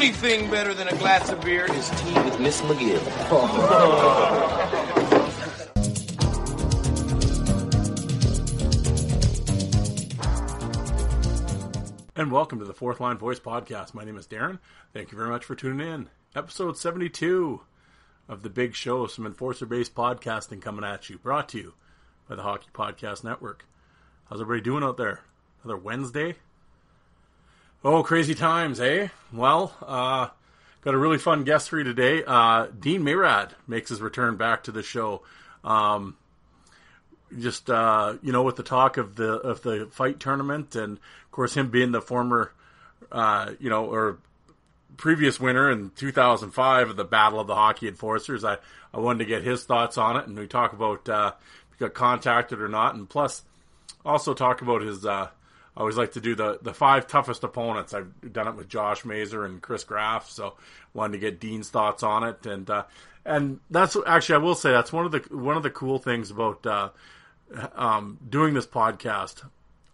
Only thing better than a glass of beer is tea with Miss McGill. And welcome to the Fourth Line Voice Podcast. My name is Darren. Thank you very much for tuning in. Episode 72 of the big show, some enforcer based podcasting coming at you, brought to you by the Hockey Podcast Network. How's everybody doing out there? Another Wednesday? Oh, crazy times, eh? Well, uh, got a really fun guest for you today. Uh, Dean Mayrand makes his return back to the show. Um, just uh, you know, with the talk of the of the fight tournament, and of course him being the former, uh, you know, or previous winner in 2005 of the Battle of the Hockey Enforcers. I I wanted to get his thoughts on it, and we talk about uh, if he got contacted or not, and plus also talk about his. I always like to do the the five toughest opponents. I've done it with Josh Mazer and Chris Graff, so wanted to get Dean's thoughts on it, and uh, and that's actually I will say that's one of the one of the cool things about uh, um, doing this podcast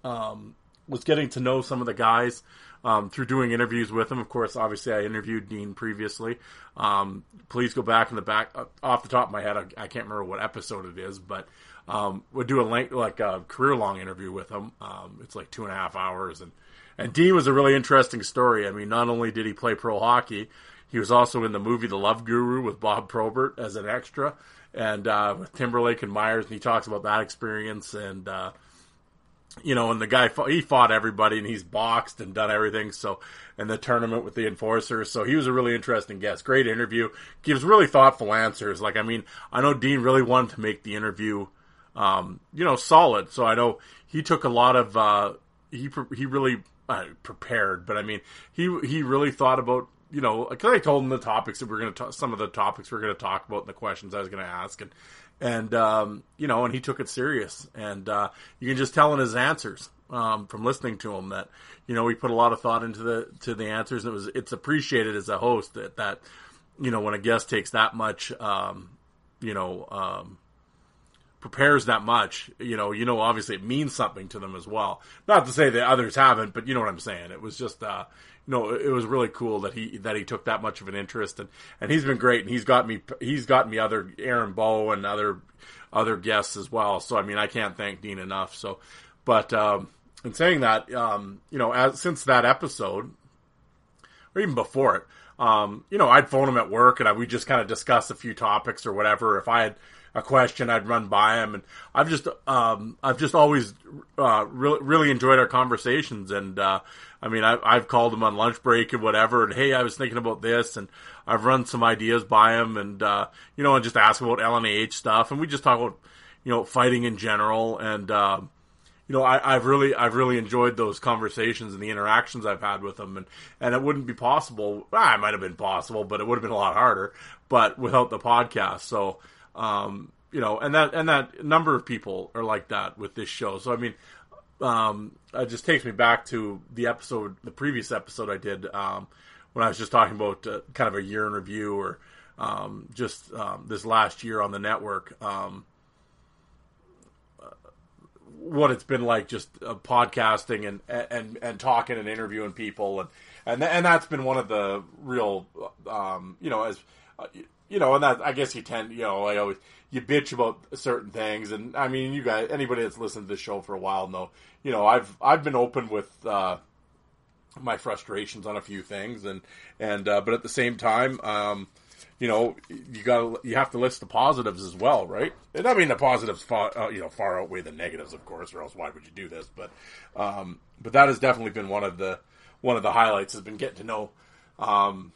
um, was getting to know some of the guys um, through doing interviews with them. Of course, obviously, I interviewed Dean previously. Um, please go back in the back, uh, off the top of my head, I, I can't remember what episode it is, but um, we'll do a length, like a career long interview with him. Um, it's like two and a half hours, and and Dean was a really interesting story. I mean, not only did he play pro hockey, he was also in the movie The Love Guru with Bob Probert as an extra and uh, with Timberlake and Myers, and he talks about that experience and uh, you know, and the guy he fought everybody and he's boxed and done everything. So, and the tournament with the enforcers. So he was a really interesting guest. Great interview. Gives really thoughtful answers. Like, I mean, I know Dean really wanted to make the interview, um, you know, solid. So I know he took a lot of, uh, he, he really uh, prepared, but I mean, he, he really thought about you know, because I told him the topics that we're going to, some of the topics we're going to talk about and the questions I was going to ask, and and um, you know, and he took it serious, and uh, you can just tell in his answers um, from listening to him that you know he put a lot of thought into the to the answers, and it was it's appreciated as a host that that you know when a guest takes that much, um, you know. Prepares that much, you know, you know, obviously it means something to them as well. Not to say that others haven't, but you know what I'm saying. It was just, uh, no, it was really cool that he that he took that much of an interest and and he's been great and he's got me he's got me other Aaron Bow and other other guests as well. So I mean I can't thank Dean enough. So, but um, in saying that, um, you know, as since that episode or even before it, um, you know, I'd phone him at work and I we just kind of discuss a few topics or whatever. If I had a question, I'd run by him, and I've just um, I've just always uh, really really enjoyed our conversations, and uh, I mean I, I've called him on lunch break and whatever, and hey, I was thinking about this, and I've run some ideas by him, and uh, you know, and just ask about LNAH stuff, and we just talk about you know fighting in general, and uh, you know, I, have really, I've really enjoyed those conversations and the interactions I've had with them, and and it wouldn't be possible. Ah, it might have been possible, but it would have been a lot harder. But without the podcast, so um, you know, and that and that number of people are like that with this show. So I mean, um, it just takes me back to the episode, the previous episode I did um, when I was just talking about uh, kind of a year in review or um, just um, this last year on the network. Um, what it's been like just uh, podcasting and, and and talking and interviewing people and and and that's been one of the real um, you know as uh, you know, and that I guess you tend, you know, I always you bitch about certain things, and I mean, you guys, anybody that's listened to this show for a while know, you know, I've I've been open with uh, my frustrations on a few things, and and uh, but at the same time, um, you know, you got you have to list the positives as well, right? And I mean, the positives far uh, you know far outweigh the negatives, of course, or else why would you do this? But um, but that has definitely been one of the one of the highlights has been getting to know. Um,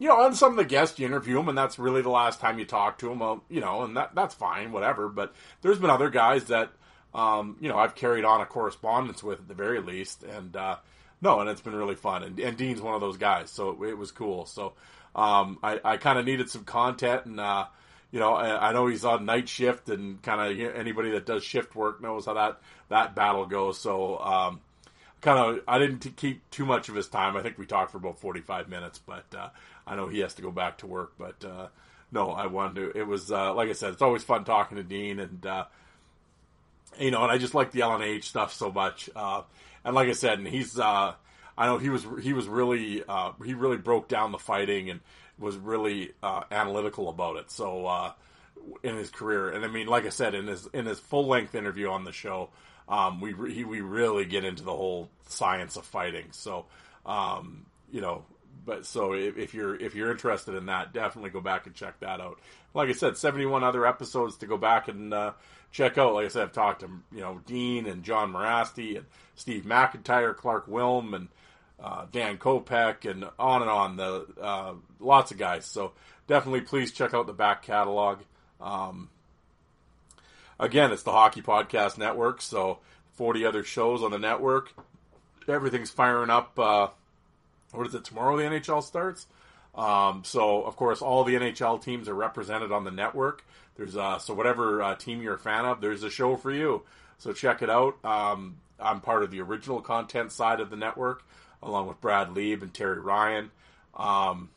you know, on some of the guests you interview them, and that's really the last time you talk to them. Well, you know, and that that's fine, whatever. But there's been other guys that um, you know, I've carried on a correspondence with at the very least, and uh, no, and it's been really fun. And, and Dean's one of those guys, so it, it was cool. So um, I, I kind of needed some content, and uh, you know, I, I, know he's on night shift, and kind of anybody that does shift work knows how that that battle goes. So um, kind of I didn't t- keep too much of his time. I think we talked for about forty five minutes, but uh, I know he has to go back to work. But uh, no, I wanted to. It was uh, like I said, it's always fun talking to Dean, and uh, you know, and I just like the LNH stuff so much. Uh, and like I said, and he's uh, I know he was he was really uh, he really broke down the fighting and was really uh, analytical about it. So in his career, and I mean, like I said, in his in his full length interview on the show, um, we he, we really get into the whole science of fighting. So um, you know, but so if, if, you're if you're interested in that, definitely go back and check that out. Like I said, 71 other episodes to go back and uh, check out. Like I said, I've talked to you know Dean and John Mirasty and Steve McIntyre, Clark Wilm, and uh, Dan Kopeck, and on and on. The uh, lots of guys. So definitely, please check out the back catalog. Um, again, it's the Hockey Podcast Network. So 40 other shows on the network. Everything's firing up. What is it? Tomorrow the NHL starts. Um, so of course, all the NHL teams are represented on the network. There's uh, so whatever uh, team you're a fan of, there's a show for you. So check it out. Um, I'm part of the original content side of the network, along with Brad Lieb and Terry Ryan. Um,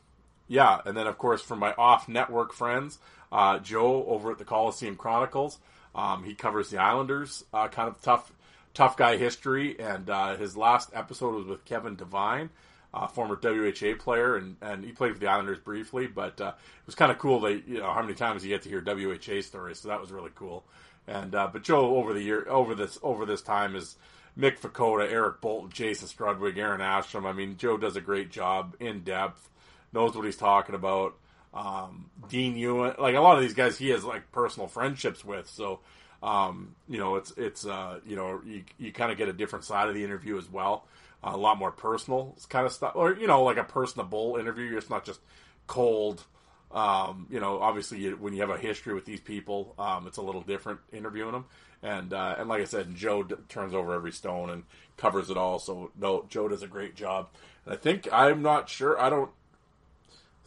yeah, and then of course from my off-network friends, uh, Joe over at the Coliseum Chronicles. Um, he covers the Islanders, uh, kind of tough, tough guy history, and uh, his last episode was with Kevin Devine uh, former WHA player, and, and he played for the Islanders briefly. But uh, it was kind of cool that you know how many times you get to hear WHA stories, so that was really cool. And uh, but Joe over the year over this over this time is Mick Vukota, Eric Bolton, Jason Strudwick, Aaron Asham. I mean, Joe does a great job in depth, knows what he's talking about. Um, Dean Ewan, like a lot of these guys, he has like personal friendships with. So, um, you know, it's it's uh, you know you you kind of get a different side of the interview as well a lot more personal kind of stuff, or you know, like a personable interview. It's not just cold. Um, you know, obviously, you, when you have a history with these people, um, it's a little different interviewing them. And uh, and like I said, Joe d- turns over every stone and covers it all. So no, Joe does a great job. And I think I'm not sure. I don't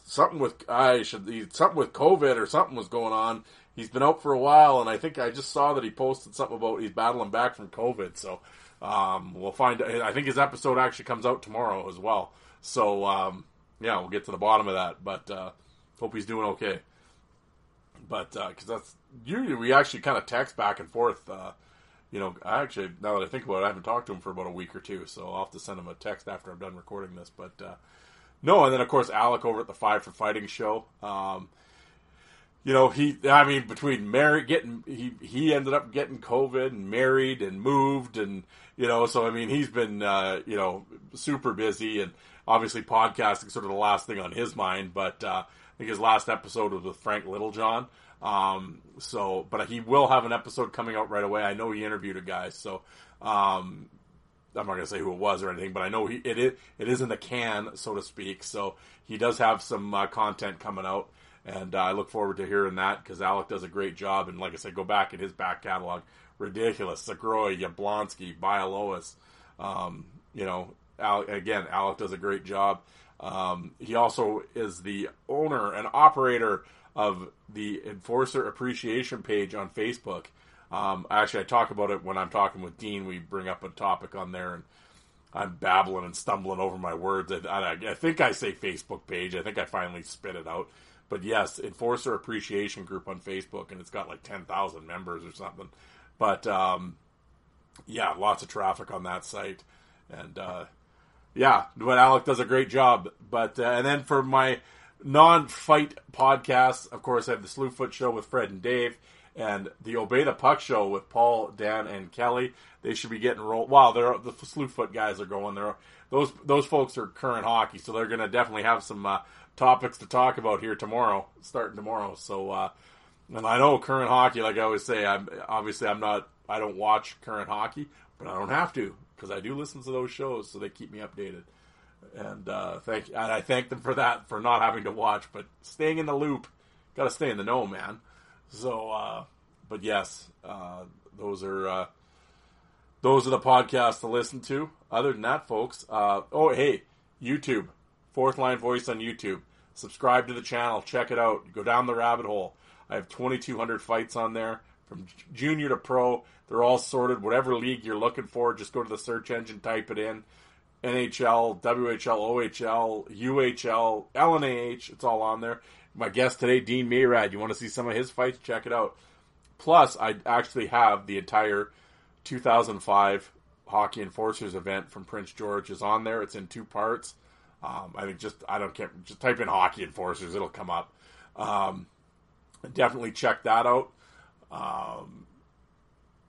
something with I should something with COVID or something was going on. He's been out for a while, and I think I just saw that he posted something about he's battling back from COVID. So um, we'll find. I think his episode actually comes out tomorrow as well. So um, yeah, we'll get to the bottom of that. But uh, hope he's doing okay. But because uh, that's usually we actually kind of text back and forth. Uh, you know, I actually now that I think about it, I haven't talked to him for about a week or two, so I'll have to send him a text after I'm done recording this. But uh, no, and then of course Alec over at the Five for Fighting show. Um, you know, he, I mean, between married, getting, he, he ended up getting COVID and married and moved and, you know, so I mean, he's been, uh, you know, super busy and obviously podcasting sort of the last thing on his mind, but, uh, I think his last episode was with Frank Littlejohn. Um, so, but he will have an episode coming out right away. I know he interviewed a guy, so, um, I'm not going to say who it was or anything, but I know he, it, it, it is in the can, so to speak. So he does have some uh, content coming out and uh, I look forward to hearing that because Alec does a great job. And like I said, go back in his back catalog. Ridiculous. Zagroy, Yablonsky, Bialowas. Um, you know, Alec, again, Alec does a great job. Um, he also is the owner and operator of the Enforcer Appreciation page on Facebook. Um, actually, I talk about it when I'm talking with Dean. We bring up a topic on there, and I'm babbling and stumbling over my words. I, I, I think I say Facebook page. I think I finally spit it out. But yes, Enforcer Appreciation Group on Facebook, and it's got like 10,000 members or something. But um, yeah, lots of traffic on that site. And uh, yeah, but Alec does a great job. But uh, and then for my non-fight podcasts, of course, I have the Slewfoot Show with Fred and Dave, and the Obey the Puck Show with Paul, Dan, and Kelly. They should be getting rolled. Wow, they're the Slewfoot guys are going. there. those those folks are current hockey, so they're going to definitely have some uh, topics to talk about here tomorrow, starting tomorrow. So, uh, and I know current hockey, like I always say, I'm obviously I'm not, I don't watch current hockey, but I don't have to because I do listen to those shows, so they keep me updated. And uh, thank, and I thank them for that for not having to watch, but staying in the loop. Got to stay in the know, man. So, uh, but yes, uh, those are uh, those are the podcasts to listen to. Other than that, folks, uh, oh, hey, YouTube, Fourth Line Voice on YouTube. Subscribe to the channel. Check it out. Go down the rabbit hole. I have 2,200 fights on there from junior to pro. They're all sorted. Whatever league you're looking for, just go to the search engine, type it in. NHL, WHL, OHL, UHL, LNAH. It's all on there. My guest today, Dean Mayrand. You want to see some of his fights? Check it out. Plus, I actually have the entire 2005 Hockey Enforcers event from Prince George is on there. It's in two parts. Um, I think just I don't care. Just type in Hockey Enforcers, it'll come up. Um, definitely check that out. Um,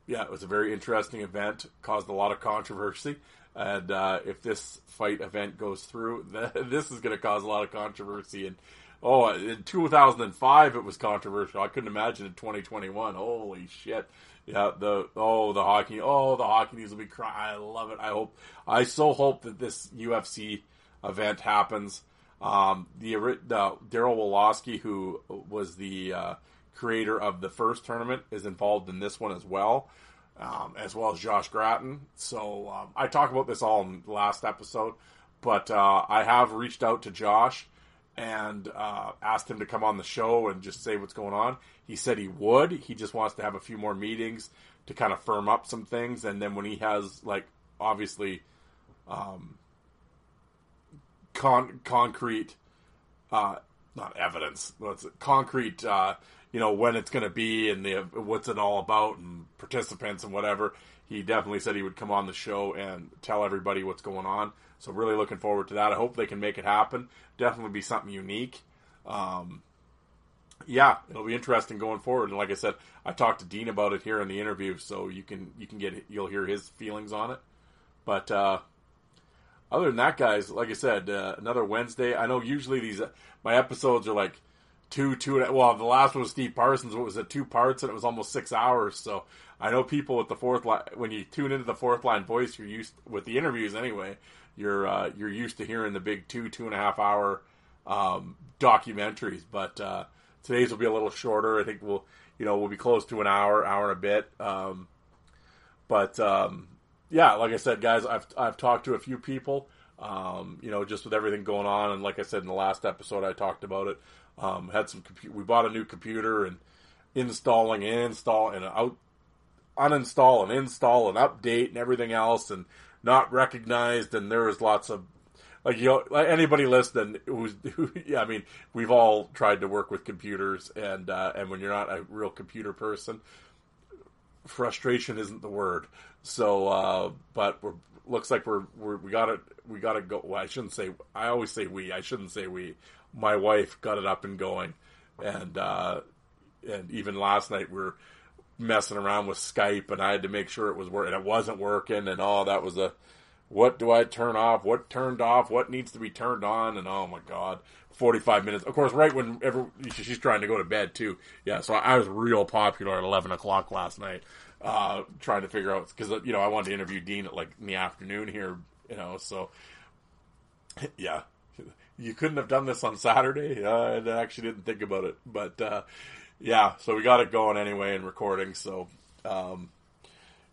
yeah, it was a very interesting event. Caused a lot of controversy. And uh, if this fight event goes through, this is going to cause a lot of controversy. And oh, in 2005 it was controversial. I couldn't imagine in 2021. Holy shit! Yeah, the oh the hockey oh the hockey news will be crying. I love it. I hope I so hope that this UFC event happens. Um, the, the Daryl Wolosky, who was the uh, creator of the first tournament, is involved in this one as well, um, as well as Josh Gratton. So um, I talked about this all in the last episode, but uh, I have reached out to Josh and uh, asked him to come on the show and just say what's going on. He said he would. He just wants to have a few more meetings to kind of firm up some things, and then when he has like obviously um, con- concrete, uh, not evidence, what's it, concrete, uh, you know, when it's going to be and the, what's it all about and participants and whatever. He definitely said he would come on the show and tell everybody what's going on. So really looking forward to that. I hope they can make it happen. Definitely be something unique. Um, yeah, it'll be interesting going forward. And like I said, I talked to Dean about it here in the interview, so you can you can get you'll hear his feelings on it. But uh, other than that, guys, like I said, uh, another Wednesday. I know usually these my episodes are like two, two. Well, the last one was Steve Parsons. What was it? Two parts, and it was almost six hours. So I know people with the fourth line. When you tune into the fourth line voice, you're used with the interviews anyway. You're uh, you're used to hearing the big two, two and a half hour um, documentaries. But uh, today's will be a little shorter. I think we'll you know we'll be close to an hour, hour and a bit. Um, but um, yeah, like I said, guys, I've I've talked to a few people. Um, you know, just with everything going on, and like I said in the last episode, I talked about it. Um, had some compu- we bought a new computer and installing and install and out uninstall and install and update and everything else and not recognized and there was lots of like you know, like anybody listening who's who, yeah I mean we've all tried to work with computers and uh, and when you're not a real computer person frustration isn't the word so, uh, but we're looks like we're, we're we got it. We got to go. Well, I shouldn't say. I always say we. I shouldn't say we. My wife got it up and going, and uh, and even last night we are messing around with Skype, and I had to make sure it was working. It wasn't working, and all that was a. What do I turn off? What turned off? What needs to be turned on? And oh my god, forty five minutes. Of course, right when ever she's trying to go to bed too. Yeah, so I was real popular at eleven o'clock last night uh, trying to figure out because you know I wanted to interview Dean at like in the afternoon here, you know. So yeah, you couldn't have done this on Saturday. I actually didn't think about it, but uh, yeah, so we got it going anyway and recording. So um,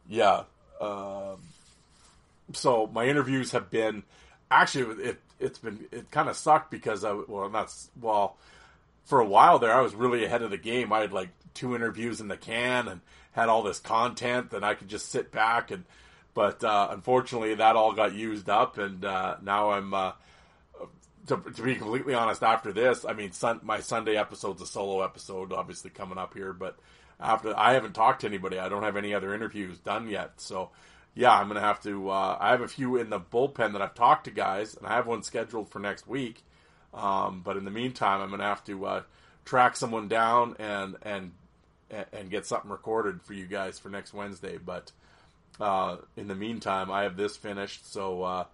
yeah, um, so my interviews have been actually it it's been it kind of sucked because I well not well for a while there I was really ahead of the game. I had like two interviews in the can and had all this content that I could just sit back and. But uh, unfortunately, that all got used up, and uh, now I'm. Uh, to, to, be completely honest, after this, I mean, sun, my Sunday episode's a solo episode, obviously coming up here. But after I haven't talked to anybody, I don't have any other interviews done yet. So, yeah, I'm gonna have to. Uh, I have a few in the bullpen that I've talked to guys, and I have one scheduled for next week. Um, but in the meantime, I'm gonna have to uh, track someone down and and and get something recorded for you guys for next Wednesday. But uh, in the meantime, I have this finished, so uh,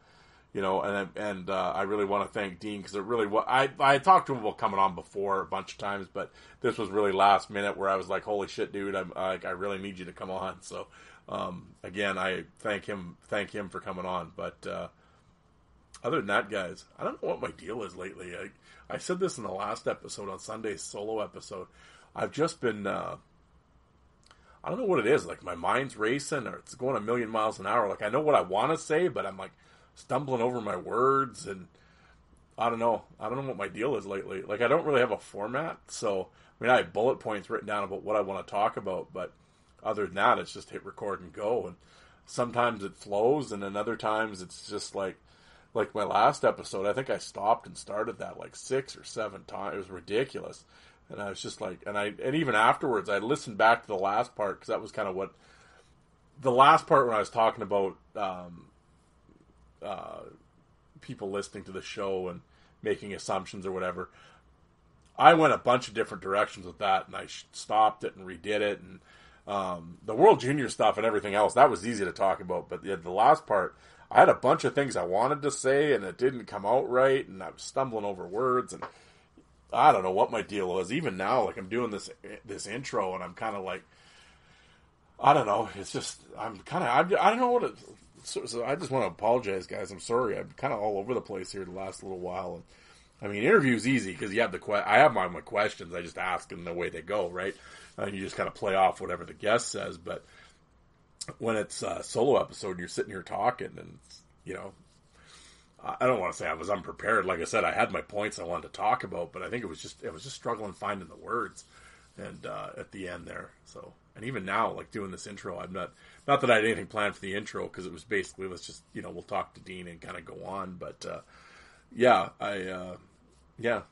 you know, and and uh, I really want to thank Dean because it really was. I I talked to him about coming on before a bunch of times, but this was really last minute where I was like, "Holy shit, dude! I'm like, I really need you to come on." So um, again, I thank him thank him for coming on. But uh, other than that, guys, I don't know what my deal is lately. I I said this in the last episode on Sunday's solo episode. I've just been uh, I don't know what it is. Like my mind's racing or it's going a million miles an hour. Like I know what I want to say, but I'm like stumbling over my words and I don't know. I don't know what my deal is lately. Like I don't really have a format, so I mean I have bullet points written down about what I want to talk about, but other than that, it's just hit record and go. And sometimes it flows, and then other times it's just like like my last episode. I think I stopped and started that like six or seven times. It was ridiculous, and I was just like, and I and even afterwards, I listened back to the last part because that was kind of what the last part when I was talking about um, uh, people listening to the show and making assumptions or whatever. I went a bunch of different directions with that, and I stopped it and redid it, and um, the World Junior stuff and everything else that was easy to talk about. But the, the last part, I had a bunch of things I wanted to say, and it didn't come out right, and I was stumbling over words, and I don't know what my deal was. Even now, like I'm doing this this intro, and I'm kind of like, I don't know. It's just I'm kind of I, don't know what it. So, so, I just want to apologize, guys. I'm sorry. I'm kind of all over the place here the last little while. And I mean, interview's easy because you have the que- I have my, my questions. I just ask them the way they go, right? And you just kind of play off whatever the guest says. But when it's a solo episode, and you're sitting here talking, and you know, I don't want to say I was unprepared. Like I said, I had my points I wanted to talk about, but I think it was just it was just struggling finding the words, and uh, at the end there. So, and even now, like doing this intro, I'm not not that I had anything planned for the intro because it was basically let's just you know we'll talk to Dean and kind of go on. But uh, yeah, I uh, yeah.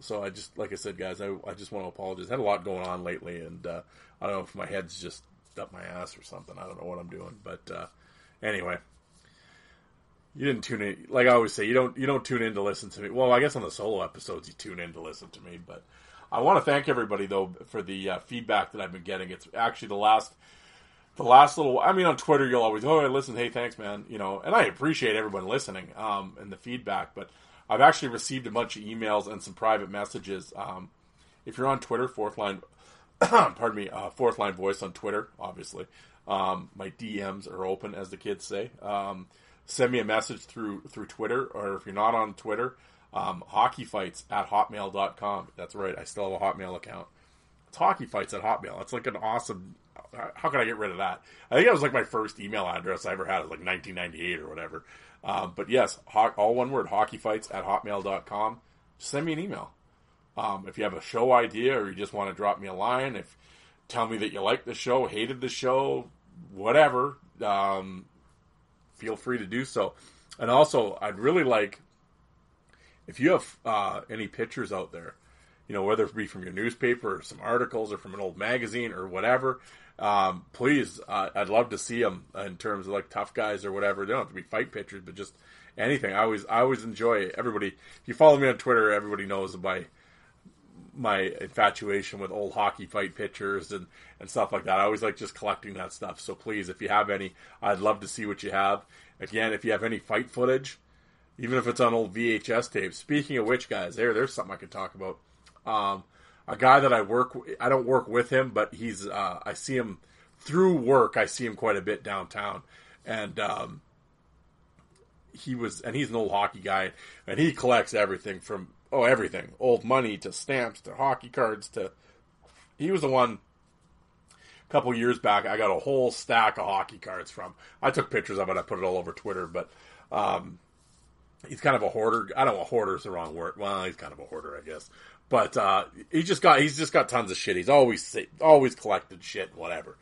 So I just like I said, guys, I, I just want to apologize. I had a lot going on lately, and uh, I don't know if my head's just up my ass or something. I don't know what I'm doing, but uh, anyway. You didn't tune in, like I always say. You don't you don't tune in to listen to me. Well, I guess on the solo episodes you tune in to listen to me, but I want to thank everybody though for the uh, feedback that I've been getting. It's actually the last the last little i mean on twitter you'll always oh I listen hey thanks man you know and i appreciate everyone listening um, and the feedback but i've actually received a bunch of emails and some private messages um, if you're on twitter fourth line pardon me uh, fourth line voice on twitter obviously um, my dms are open as the kids say um, send me a message through through twitter or if you're not on twitter um, hockey fights at hotmail.com that's right i still have a hotmail account it's hockey fights at hotmail That's like an awesome how can I get rid of that? I think that was like my first email address I ever had. It was like 1998 or whatever. Um, but yes, ho- all one word, hockeyfights at hotmail.com. Send me an email. Um, if you have a show idea or you just want to drop me a line, if tell me that you like the show, hated the show, whatever, um, feel free to do so. And also, I'd really like if you have uh, any pictures out there, you know, whether it be from your newspaper or some articles or from an old magazine or whatever, um, please, uh, I'd love to see them in terms of like tough guys or whatever. They don't have to be fight pictures, but just anything. I always, I always enjoy everybody. If you follow me on Twitter, everybody knows my my infatuation with old hockey fight pictures and, and stuff like that. I always like just collecting that stuff. So please, if you have any, I'd love to see what you have. Again, if you have any fight footage, even if it's on old VHS tapes. Speaking of which, guys, there, there's something I could talk about. Um, a guy that I work. I don't work with him, but he's. Uh, I see him through work. I see him quite a bit downtown, and um, he was. And he's an old hockey guy, and he collects everything from oh everything, old money to stamps to hockey cards to. He was the one. A couple years back, I got a whole stack of hockey cards from. I took pictures of it. I put it all over Twitter, but. Um, he's kind of a hoarder. I don't know, hoarder is the wrong word. Well, he's kind of a hoarder, I guess. But uh, he just got he's just got tons of shit. He's always always collected shit, whatever.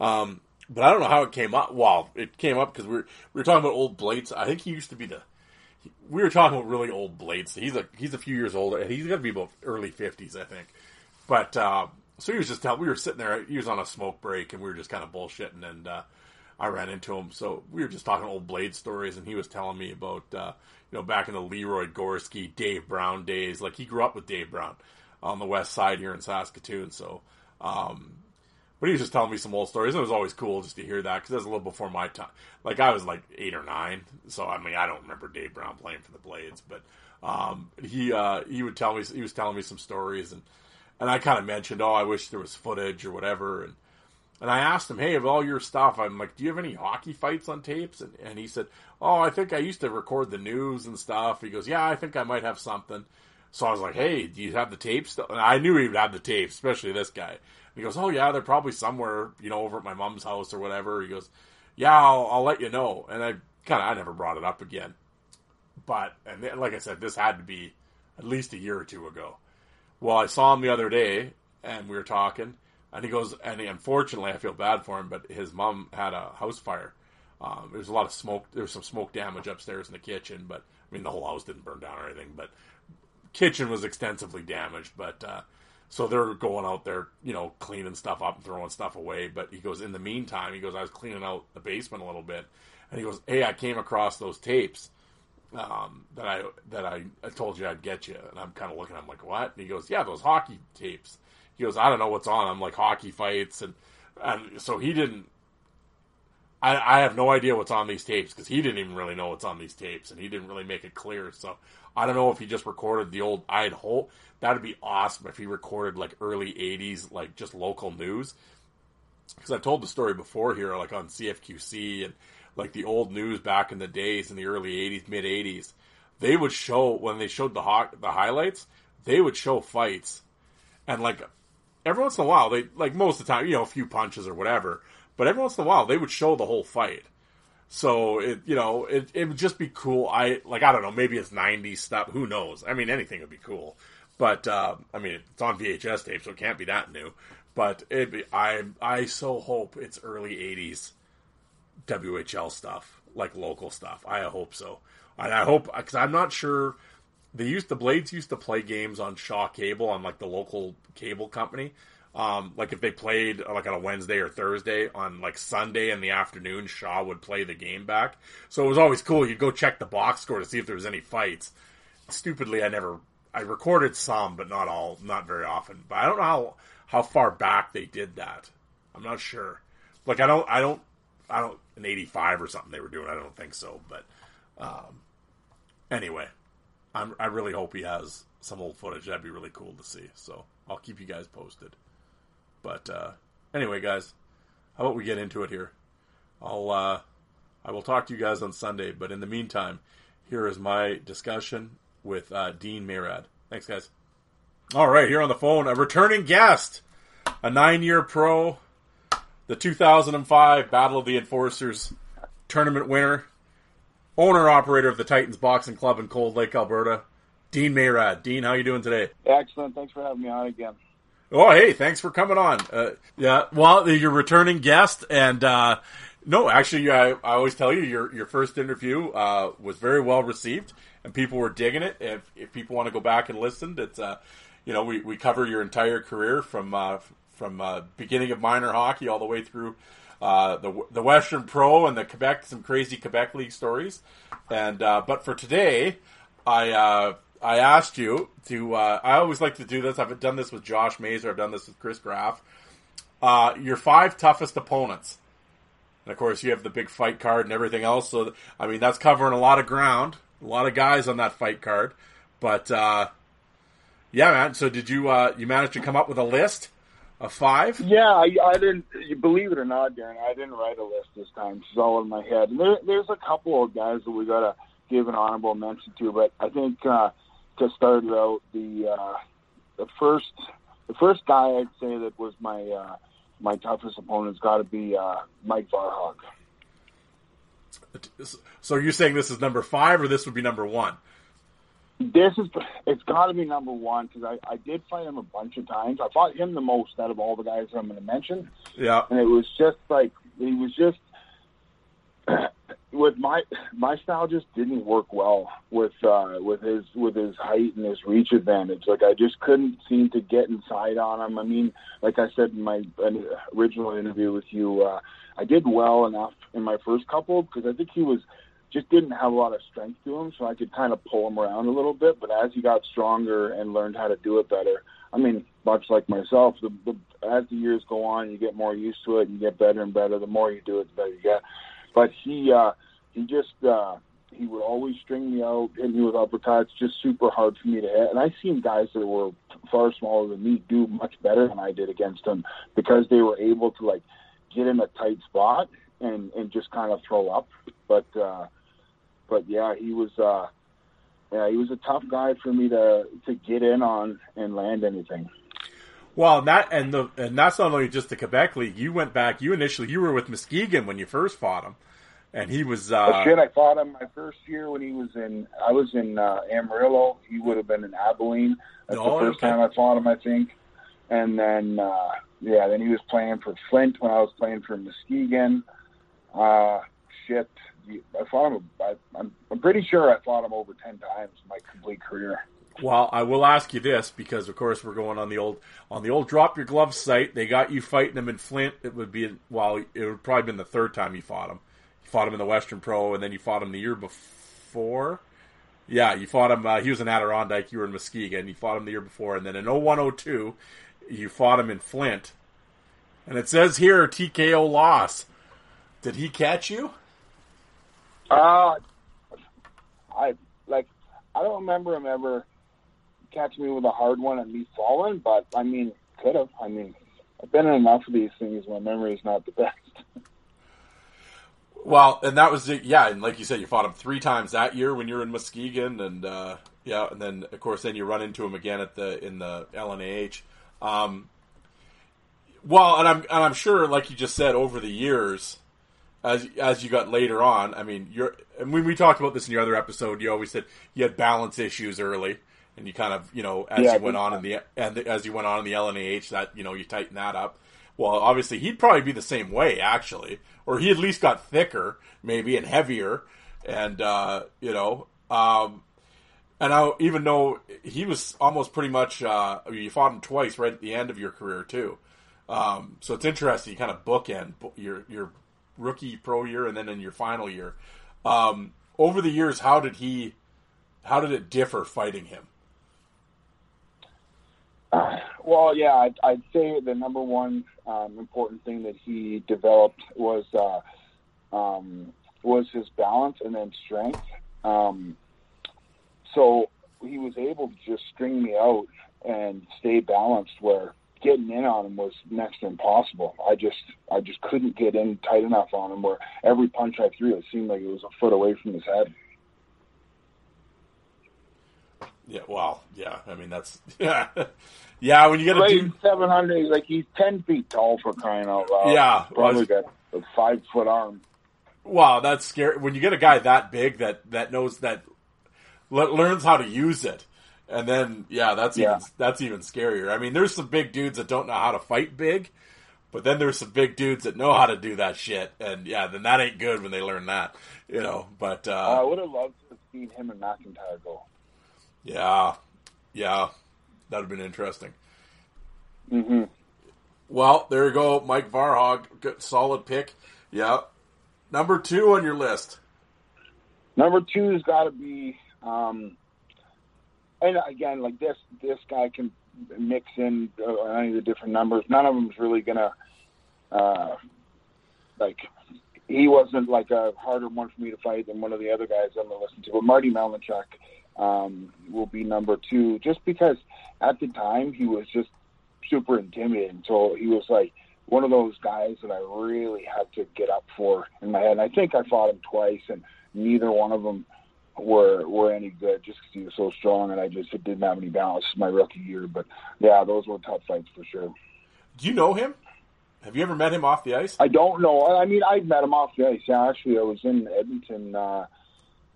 Um, but I don't know how it came up. Well, it came up because we were we were talking about old blades. I think he used to be the. We were talking about really old blades. He's a he's a few years older. And he's got to be about early fifties, I think. But uh, so he was just telling. We were sitting there. He was on a smoke break, and we were just kind of bullshitting. And uh, I ran into him. So we were just talking old blade stories, and he was telling me about uh, you know back in the Leroy Gorski, Dave Brown days. Like he grew up with Dave Brown on the west side here in Saskatoon. So, um, but he was just telling me some old stories. It was always cool just to hear that because it was a little before my time. Like I was like eight or nine, so I mean I don't remember Dave Brown playing for the Blades, but um, he uh, he would tell me he was telling me some stories and and I kind of mentioned, oh, I wish there was footage or whatever, and and I asked him, hey, of all your stuff, I'm like, do you have any hockey fights on tapes? And, and he said, oh, I think I used to record the news and stuff. He goes, yeah, I think I might have something. So I was like, "Hey, do you have the tapes?" And I knew he would have the tapes, especially this guy. He goes, "Oh yeah, they're probably somewhere, you know, over at my mom's house or whatever." He goes, "Yeah, I'll, I'll let you know." And I kind of I never brought it up again. But and then, like I said, this had to be at least a year or two ago. Well, I saw him the other day, and we were talking, and he goes, and he, unfortunately, I feel bad for him, but his mom had a house fire. Um, there was a lot of smoke. There was some smoke damage upstairs in the kitchen, but I mean, the whole house didn't burn down or anything, but kitchen was extensively damaged. But uh, so they're going out there, you know, cleaning stuff up and throwing stuff away. But he goes, in the meantime, he goes, I was cleaning out the basement a little bit, and he goes, Hey, I came across those tapes um, that I that I, I told you I'd get you, and I'm kind of looking. I'm like, what? And he goes, yeah, those hockey tapes. He goes, I don't know what's on. I'm like hockey fights, and and so he didn't. I, I have no idea what's on these tapes because he didn't even really know what's on these tapes, and he didn't really make it clear. So I don't know if he just recorded the old. I'd hope that'd be awesome if he recorded like early '80s, like just local news. Because I've told the story before here, like on CFQC and like the old news back in the days in the early 80s, mid 80s, they would show when they showed the hot, the highlights, they would show fights. And like every once in a while, they like most of the time, you know, a few punches or whatever, but every once in a while they would show the whole fight. So it, you know, it, it would just be cool. I like, I don't know, maybe it's 90s stuff. Who knows? I mean, anything would be cool. But, uh, I mean, it's on VHS tape, so it can't be that new. But it I, I so hope it's early 80s WHL stuff, like local stuff. I hope so. And I hope because I'm not sure. They used the Blades used to play games on Shaw Cable on like the local cable company. Um, like if they played like on a Wednesday or Thursday on like Sunday in the afternoon, Shaw would play the game back. So it was always cool. You'd go check the box score to see if there was any fights. Stupidly, I never I recorded some, but not all, not very often. But I don't know how how far back they did that. I'm not sure. Like I don't I don't I don't an 85 or something they were doing. I don't think so, but um, anyway, I'm, I really hope he has some old footage. That'd be really cool to see. So I'll keep you guys posted. But uh, anyway, guys, how about we get into it here? I'll uh, I will talk to you guys on Sunday. But in the meantime, here is my discussion with uh, Dean Mayrand. Thanks, guys. All right, here on the phone, a returning guest, a nine-year pro, the 2005 Battle of the Enforcers tournament winner, owner operator of the Titans Boxing Club in Cold Lake, Alberta, Dean Mayrand. Dean, how you doing today? Excellent. Thanks for having me on again. Oh, hey, thanks for coming on. Uh, yeah, well, you're returning guest, and uh, no, actually, I, I always tell you your your first interview uh, was very well received, and people were digging it. If if people want to go back and listen, it's uh, you know we, we cover your entire career from uh, from uh, beginning of minor hockey all the way through uh, the the Western Pro and the Quebec, some crazy Quebec League stories. And uh, but for today, I uh, I asked you to. Uh, I always like to do this. I've done this with Josh Mazer. I've done this with Chris Graff. Uh, your five toughest opponents. And of course, you have the big fight card and everything else. So, I mean, that's covering a lot of ground, a lot of guys on that fight card. But uh, yeah, man. So, did you uh, you manage to come up with a list? A five? Yeah, I, I didn't. Believe it or not, Darren, I didn't write a list this time. It's all in my head. And there, there's a couple of guys that we gotta give an honorable mention to, but I think uh, to start out, the uh, the first the first guy I'd say that was my uh, my toughest opponent's got to be uh, Mike Varhog. So you're saying this is number five, or this would be number one? This is it's got to be number one because I, I did fight him a bunch of times. I fought him the most out of all the guys I'm going to mention. Yeah, and it was just like he was just with my my style just didn't work well with uh, with his with his height and his reach advantage. Like I just couldn't seem to get inside on him. I mean, like I said in my original interview with you, uh, I did well enough in my first couple because I think he was just didn't have a lot of strength to him, so I could kind of pull him around a little bit. But as he got stronger and learned how to do it better, I mean, much like myself, the, the, as the years go on, you get more used to it, and you get better and better. The more you do it, the better you get. But he, uh, he just, uh, he would always string me out, hit me with uppercuts, just super hard for me to hit. And I seen guys that were far smaller than me do much better than I did against him because they were able to like get in a tight spot and and just kind of throw up. But uh, but yeah, he was. Uh, yeah, he was a tough guy for me to to get in on and land anything. Well, and that and the and that's not only just the Quebec League. You went back. You initially you were with Muskegon when you first fought him, and he was. Uh, oh, shit, I fought him my first year when he was in. I was in uh, Amarillo. He would have been in Abilene. That's Oh, the first okay. time I fought him, I think. And then uh, yeah, then he was playing for Flint when I was playing for Muskegon. Uh, shit, I fought him. I, I'm I'm pretty sure I fought him over ten times in my complete career. Well, I will ask you this because, of course, we're going on the old on the old drop your gloves site. They got you fighting him in Flint. It would be well, it would probably been the third time you fought him. You fought him in the Western Pro, and then you fought him the year before. Yeah, you fought him. Uh, he was in Adirondack. You were in Muskegon. You fought him the year before, and then in 0102, you fought him in Flint. And it says here TKO loss. Did he catch you? Uh, I like. I don't remember him ever catching me with a hard one and me falling, but I mean, could have. I mean, I've been in enough of these things. My memory is not the best. Well, and that was the, yeah, and like you said, you fought him three times that year when you were in Muskegon, and uh, yeah, and then of course then you run into him again at the in the LNAH. Um, well, and I'm and I'm sure, like you just said, over the years, as as you got later on, I mean, you're and when we talked about this in your other episode, you always said you had balance issues early, and you kind of you know as Yeah, you went on in the and as you went on in the LNAH, that you know you tighten that up. Well, obviously he'd probably be the same way actually, or he at least got thicker, maybe and heavier, and uh, you know. Um, and I, even though he was almost pretty much, uh, you fought him twice right at the end of your career too. Um, so it's interesting. You kind of bookend your your rookie pro year and then in your final year. Um, over the years, how did he? How did it differ fighting him? Well, yeah, I'd, I'd say the number one um, important thing that he developed was uh, um, was his balance and then strength. Um, so he was able to just string me out and stay balanced. Where getting in on him was next to impossible. I just I just couldn't get in tight enough on him. Where every punch I threw, it seemed like it was a foot away from his head. Yeah, well, yeah. I mean, that's yeah, yeah. When you get a seven hundred. Like he's ten feet tall for crying out loud. Yeah, probably well, got a five foot arm. wow, that's scary. When you get a guy that big that that knows that le- learns how to use it, and then yeah, that's Yeah. even that's even scarier. I mean, there's some big dudes that don't know how to fight big, but then there's some big dudes that know how to do that shit, and yeah, then that ain't good when they learn that, you know. But Uh, I would have loved to have seen him and McIntyre go. yeah, yeah, that'd have been interesting. hmm Well, there you go, Mike Varhog, good, solid pick. Yeah, number two on your list. Number two has got to be, um, and again, like this, this guy can mix in uh, any of the different numbers. None of them's really gonna, uh, like, he wasn't like a harder one for me to fight than one of the other guys I'm gonna listen to. But Marty Melnichuk um, will be number two, just because at the time he was just super intimidating. So he was like one of those guys that I really had to get up for in my head. And I think I fought him twice, and neither one of them were were any good just because he was so strong, and I just didn't have any balance my rookie year. But yeah, those were tough fights for sure. Do you know him? Have you ever met him off the ice? I don't know. I mean, I met him off the ice. Yeah, actually, I was in Edmonton. Uh,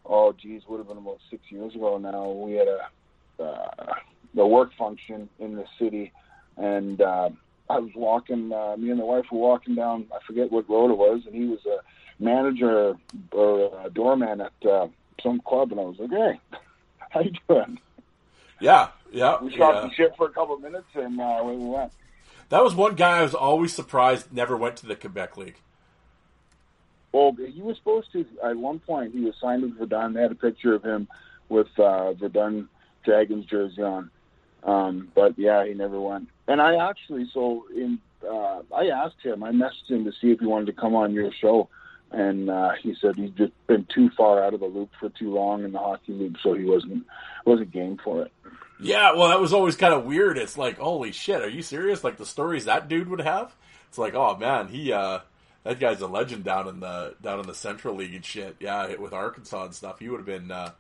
oh, geez, would have been about six years ago now. We had a uh, the work function in the city, and uh, I was walking. Uh, me and the wife were walking down. I forget what road it was, and he was a manager or a doorman at uh, some club, and I was like, "Hey, how you doing?" Yeah, yeah, We shot yeah. some shit for a couple of minutes, and uh, away we went. That was one guy I was always surprised never went to the Quebec League. Well, he was supposed to. At one point, he was signed with Verdun. They had a picture of him with uh, Verdun Dragons jersey on. Um, but yeah, he never went. And I actually, so in, uh, I asked him. I messaged him to see if he wanted to come on your show, and uh, he said he'd just been too far out of the loop for too long in the hockey loop, so he wasn't wasn't game for it. Yeah, well, that was always kind of weird. It's like, holy shit, are you serious? Like the stories that dude would have. It's like, oh man, he uh, that guy's a legend down in the down in the Central League and shit. Yeah, with Arkansas and stuff, he would have been. Uh,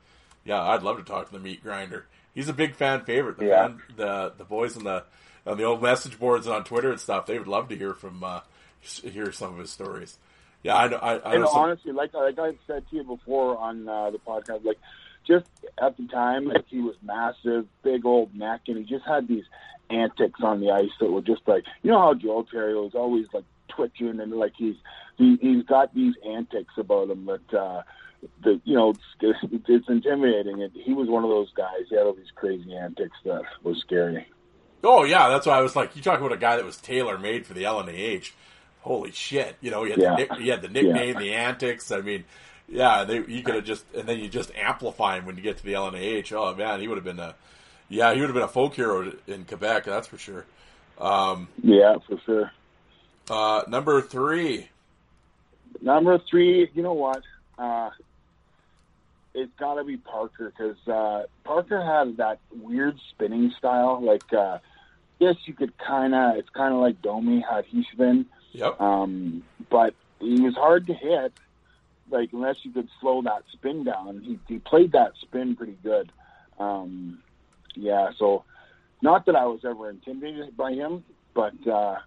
yeah, I'd love to talk to the meat grinder. He's a big fan favorite. The Yeah. fan, the the boys on the on the old message boards and on Twitter and stuff. They would love to hear from uh, hear some of his stories. Yeah, I. I, I And honestly, like like I said to you before on uh, the podcast, like just at the time, like he was massive, big old neck, and he just had these antics on the ice that were just like you know how Joe Terry was always like twitching and like he's he, he's got these antics about him that uh, that you know it's, it's intimidating. And he was one of those guys. He had all these crazy antics that was scary. Oh yeah, that's why I was like, you talk about a guy that was tailor made for the LNAH. Holy shit! You know, he had Yeah. the had the nickname, the antics. I mean, yeah, they you could have just and then you just amplify him when you get to the LNAH. Oh man, he would have been a yeah, he would have been a folk hero in Quebec. That's for sure. Um, Yeah, for sure. uh, number three, Number three, you know what? Uh, it's got to be Parker because uh, Parker had that weird spinning style. Like, uh, yes, you could kind of, it's kind of like Domi how he spin, yep, um, but he was hard to hit. Like, unless you could slow that spin down, he, he played that spin pretty good. Um, yeah, so not that I was ever intimidated by him, but uh,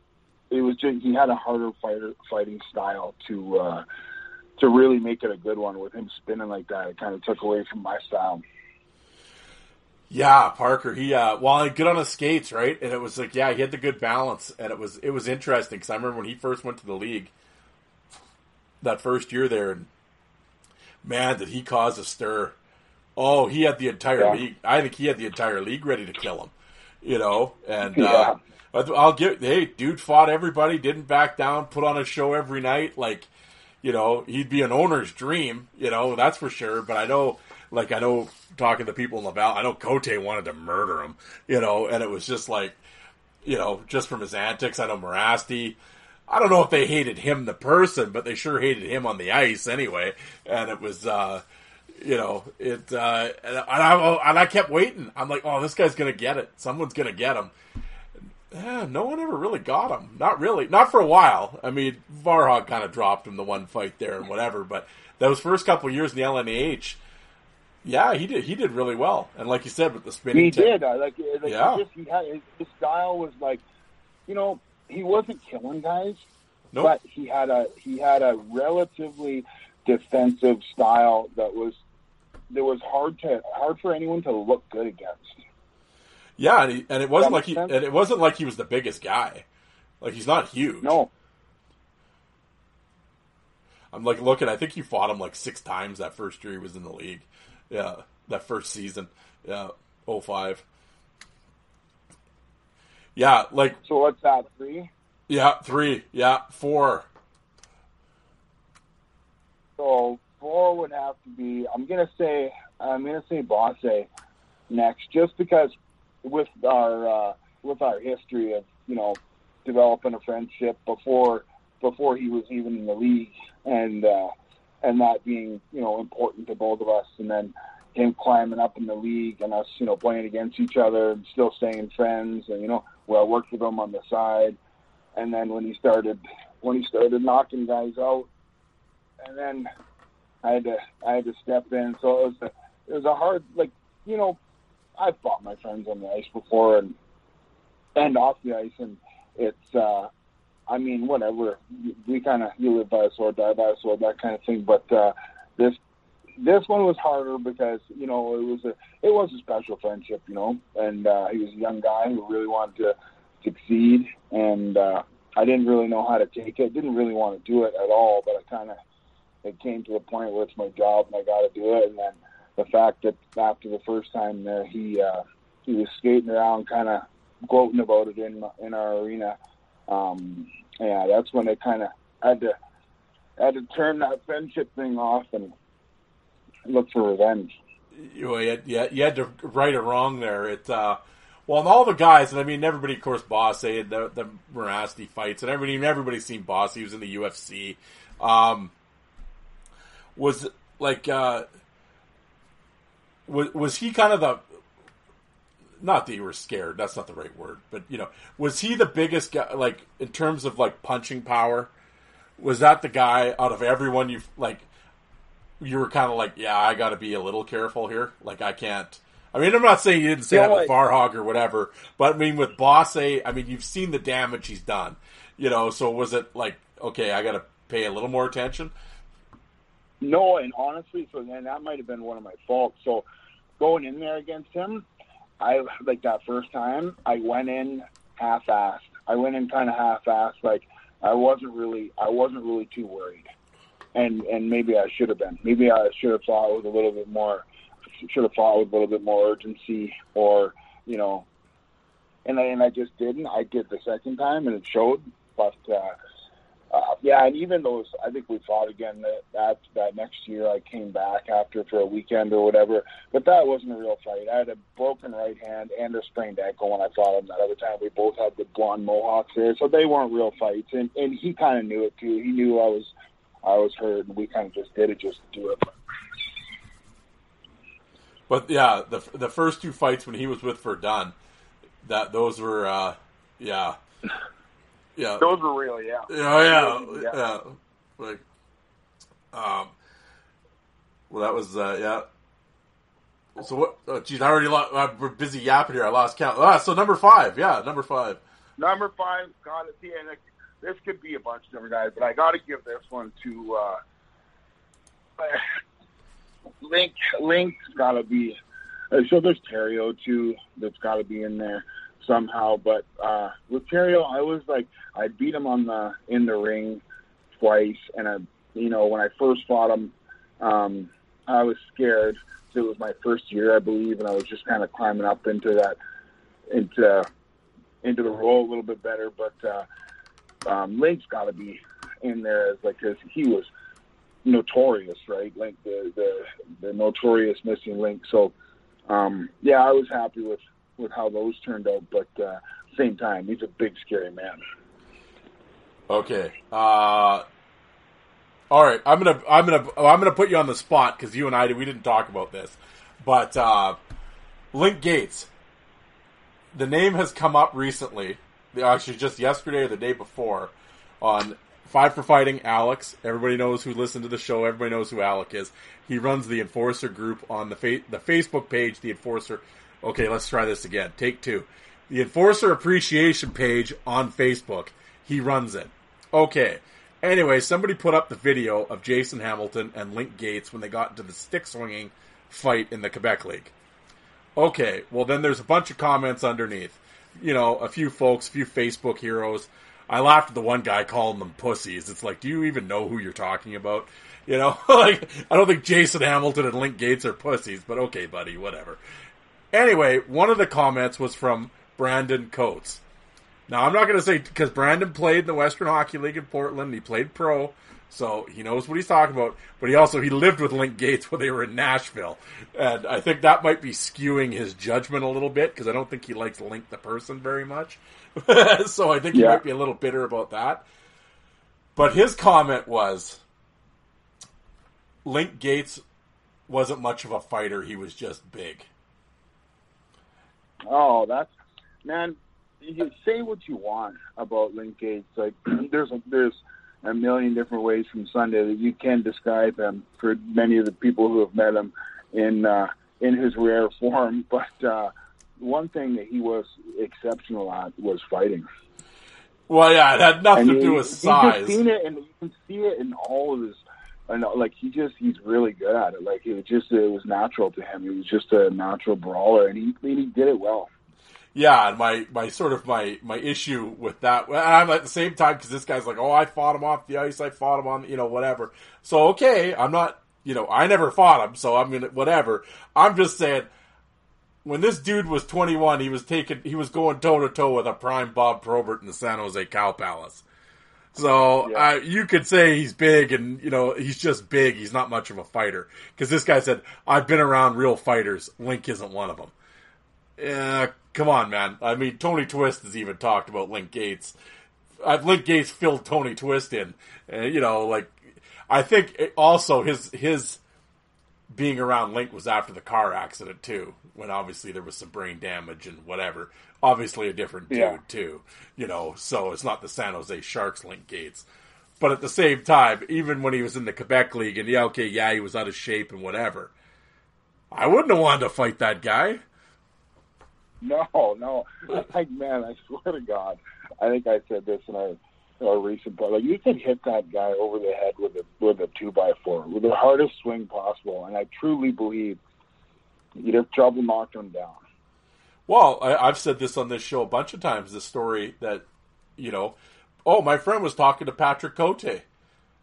it was just he had a harder fighter fighting style to uh, to really make it a good one. With him spinning like that, it kind of took away from my style. Yeah, Parker. He uh, well, good on his skates, right? And it was like, yeah, he had the good balance, and it was it was interesting because I remember when he first went to the league, that first year there, and man, did he cause a stir. Oh, he had the entire Yeah. league. I think he had the entire league ready to kill him. You know, and Yeah. uh, I'll give. Hey, dude fought everybody, didn't back down, put on a show every night. Like, you know, he'd be an owner's dream. You know, that's for sure. But I know, like, I know talking to people in Laval, I know Cote wanted to murder him. You know, and it was just like, you know, just from his antics. I know Morasti. I don't know if they hated him the person, but they sure hated him on the ice anyway. And it was, uh, you know, it, uh, and I, and I kept waiting. I'm like, oh, this guy's gonna get it. Someone's gonna get him. Yeah, no one ever really got him. Not really. Not for a while. I mean, Varhog kind of dropped him the one fight there and whatever, but those first couple years in the LNAH, yeah, he did. He did really well. And like you said, with the spinning, He tip- did. I like, like Yeah. he just he had his, his style was like, you know, he wasn't killing guys, Nope. but he had a he had a relatively defensive style that was that was hard to hard for anyone to look good against. Yeah, and, he, and it wasn't like he sense? and it wasn't like he was the biggest guy. Like he's not huge. No, I'm like looking. I think he fought him like six times that first year he was in the league. Yeah, that first season. Yeah, 05. Yeah, like so what's that three? yeah, three. Yeah, four. So four would have to be. I'm gonna say. I'm gonna say Bosse next, just because with our uh, with our history of you know developing a friendship before before he was even in the league, and uh, and that being you know important to both of us, and then him climbing up in the league and us you know playing against each other and still staying friends, and you know well I worked with him on the side, and then when he started when he started knocking guys out and then I had to I had to step in. So it was a it was a hard like you know I've fought my friends on the ice before and and off the ice, and it's uh I mean whatever we kind of you live by a sword, die by a sword, that kind of thing. But uh, this this one was harder because you know it was a it was a special friendship, you know, and uh, he was a young guy who really wanted to succeed, and uh, I didn't really know how to take it. Didn't really want to do it at all, but I kind of it came to a point where it's my job and I got to do it. And then the fact that after the first time there, he uh, he was skating around, kind of gloating about it in in our arena. Um, yeah, that's when I kind of had to had to turn that friendship thing off and look for revenge. You, had, you had- you had to right or wrong there. It uh, well, and all the guys, and I mean everybody, of course, Boss had the the Morasti fights, and everybody everybody's seen Boss. He was in the UFC. Um, was like uh, was was he kind of the not that you were scared that's not the right word but you know was he the biggest guy like in terms of like punching power was that the guy out of everyone you like you were kind of like, yeah, I got to be a little careful here. Like I can't. I mean, I'm not saying you didn't say You that with Farhog or whatever, but I mean with Bosse, I mean you've seen the damage he's done. You know, so was it like, okay, I got to pay a little more attention? No, and honestly, so then that might have been one of my faults. So going in there against him, I like that first time, I went in half-assed. I went in kind of half-assed. Like I wasn't really, I wasn't really too worried, and and maybe I should have been. Maybe I should have fought with a little bit more. Should have fought with a little bit more urgency, or you know, and I and I just didn't. I did the second time, and it showed. But uh, yeah, and even those, I think we fought again that, that that next year. I came back after for a weekend or whatever, but that wasn't a real fight. I had a broken right hand and a sprained ankle when I fought him that other time. We both had the blonde mohawks there, so they weren't real fights, and and he kind of knew it too. He knew I was I was hurt, and we kind of just did it just to do it. But yeah, the the first two fights when he was with Verdun, that those were, uh, yeah, yeah, Those were real, yeah. Oh yeah, Yeah. yeah. Like, um, well, that was uh, yeah. So what? Oh, geez, I already lost. Uh, we're busy yapping here. I lost count. Ah, so number five. Yeah, number five. Number five, got it. Yeah, this could be a bunch of different guys, but I got to give this one to uh, Link. Link's got to be. Uh, so there's Terrio too. That's got to be in there somehow. But uh, with Terrio, I was like, I beat him on the in the ring twice, and I, you know, when I first fought him, um, I was scared. It was my first year, I believe, and I was just kind of climbing up into that, into into the role a little bit better. But uh, um, Link's got to be in there as like because he was notorious, right? Link, the the the notorious missing link. So um, yeah, I was happy with with how those turned out. But uh, same time, he's a big scary man. Okay. Uh, all right. I'm gonna I'm gonna I'm gonna put you on the spot because you and I we didn't talk about this, but uh, Link Gaetz. The name has come up recently, actually just yesterday or the day before, on Five for Fighting. Alex, everybody knows who listened to the show. Everybody knows who Alec is. He runs the Enforcer group on the fa- the Facebook page. The Enforcer. Okay, let's try this again. Take two. The Enforcer Appreciation page on Facebook. He runs it. Okay. Anyway, somebody put up the video of Jason Hamilton and Link Gaetz when they got into the stick swinging fight in the Quebec League. Okay, well then there's a bunch of comments underneath. You know, a few folks, a few Facebook heroes. I laughed at the one guy calling them pussies. It's like, do you even know who you're talking about? You know, like I don't think Jason Hamilton and Link Gaetz are pussies, but okay, buddy, whatever. Anyway, one of the comments was from Brandon Coates. Now, I'm not going to say because Brandon played in the Western Hockey League in Portland. He played pro, so he knows what he's talking about. But he also he lived with Link Gaetz when they were in Nashville, and I think that might be skewing his judgment a little bit because I don't think he likes Link the person very much. so I think he Yeah. might be a little bitter about that. But his comment was, Link Gaetz wasn't much of a fighter. He was just big. Oh, that's man. You say what you want about Link Gaetz. Like there's a, there's a million different ways from Sunday that you can describe him for many of the people who have met him in uh, in his rare form. But uh, one thing that he was exceptional at was fighting. Well, yeah, it had nothing And to do you- with you size. just seen it, and you can see it in all of his. I know, uh, like he just he's really good at it. Like it was just it was natural to him. He was just a natural brawler, and he and he did it well. Yeah, and my, my sort of my, my issue with that, well, I'm at the same time because this guy's like, oh, I fought him off the ice, I fought him on, you know, whatever. So okay, I'm not, you know, I never fought him, so I'm gonna whatever. I'm just saying, when this dude was 21, he was taking, he was going toe to toe with a prime Bob Probert in the San Jose Cow Palace. So Yeah. uh, you could say he's big, and you know he's just big. He's not much of a fighter because this guy said, "I've been around real fighters. Link isn't one of them." Yeah, come on, man. I mean, Tony Twist has even talked about Link Gaetz. I've Link Gaetz filled Tony Twist in. Uh, you know, like I think also his his being around Link was after the car accident too, when obviously there was some brain damage and whatever. Obviously a different dude Yeah. too, you know. So it's not the San Jose Sharks Link Gaetz, But at the same time, even when he was in the Quebec League, and yeah, okay, yeah, he was out of shape and whatever, I wouldn't have wanted to fight that guy. No, no. Like, man, I swear to God, I think I said this in our our recent part. Like, you could hit that guy over the head with a with a two by four, with the hardest swing possible, and I truly believe you'd have trouble knocking him down. Well, I, I've said this on this show a bunch of times. The story that you know, oh, my friend was talking to Patrick Cote,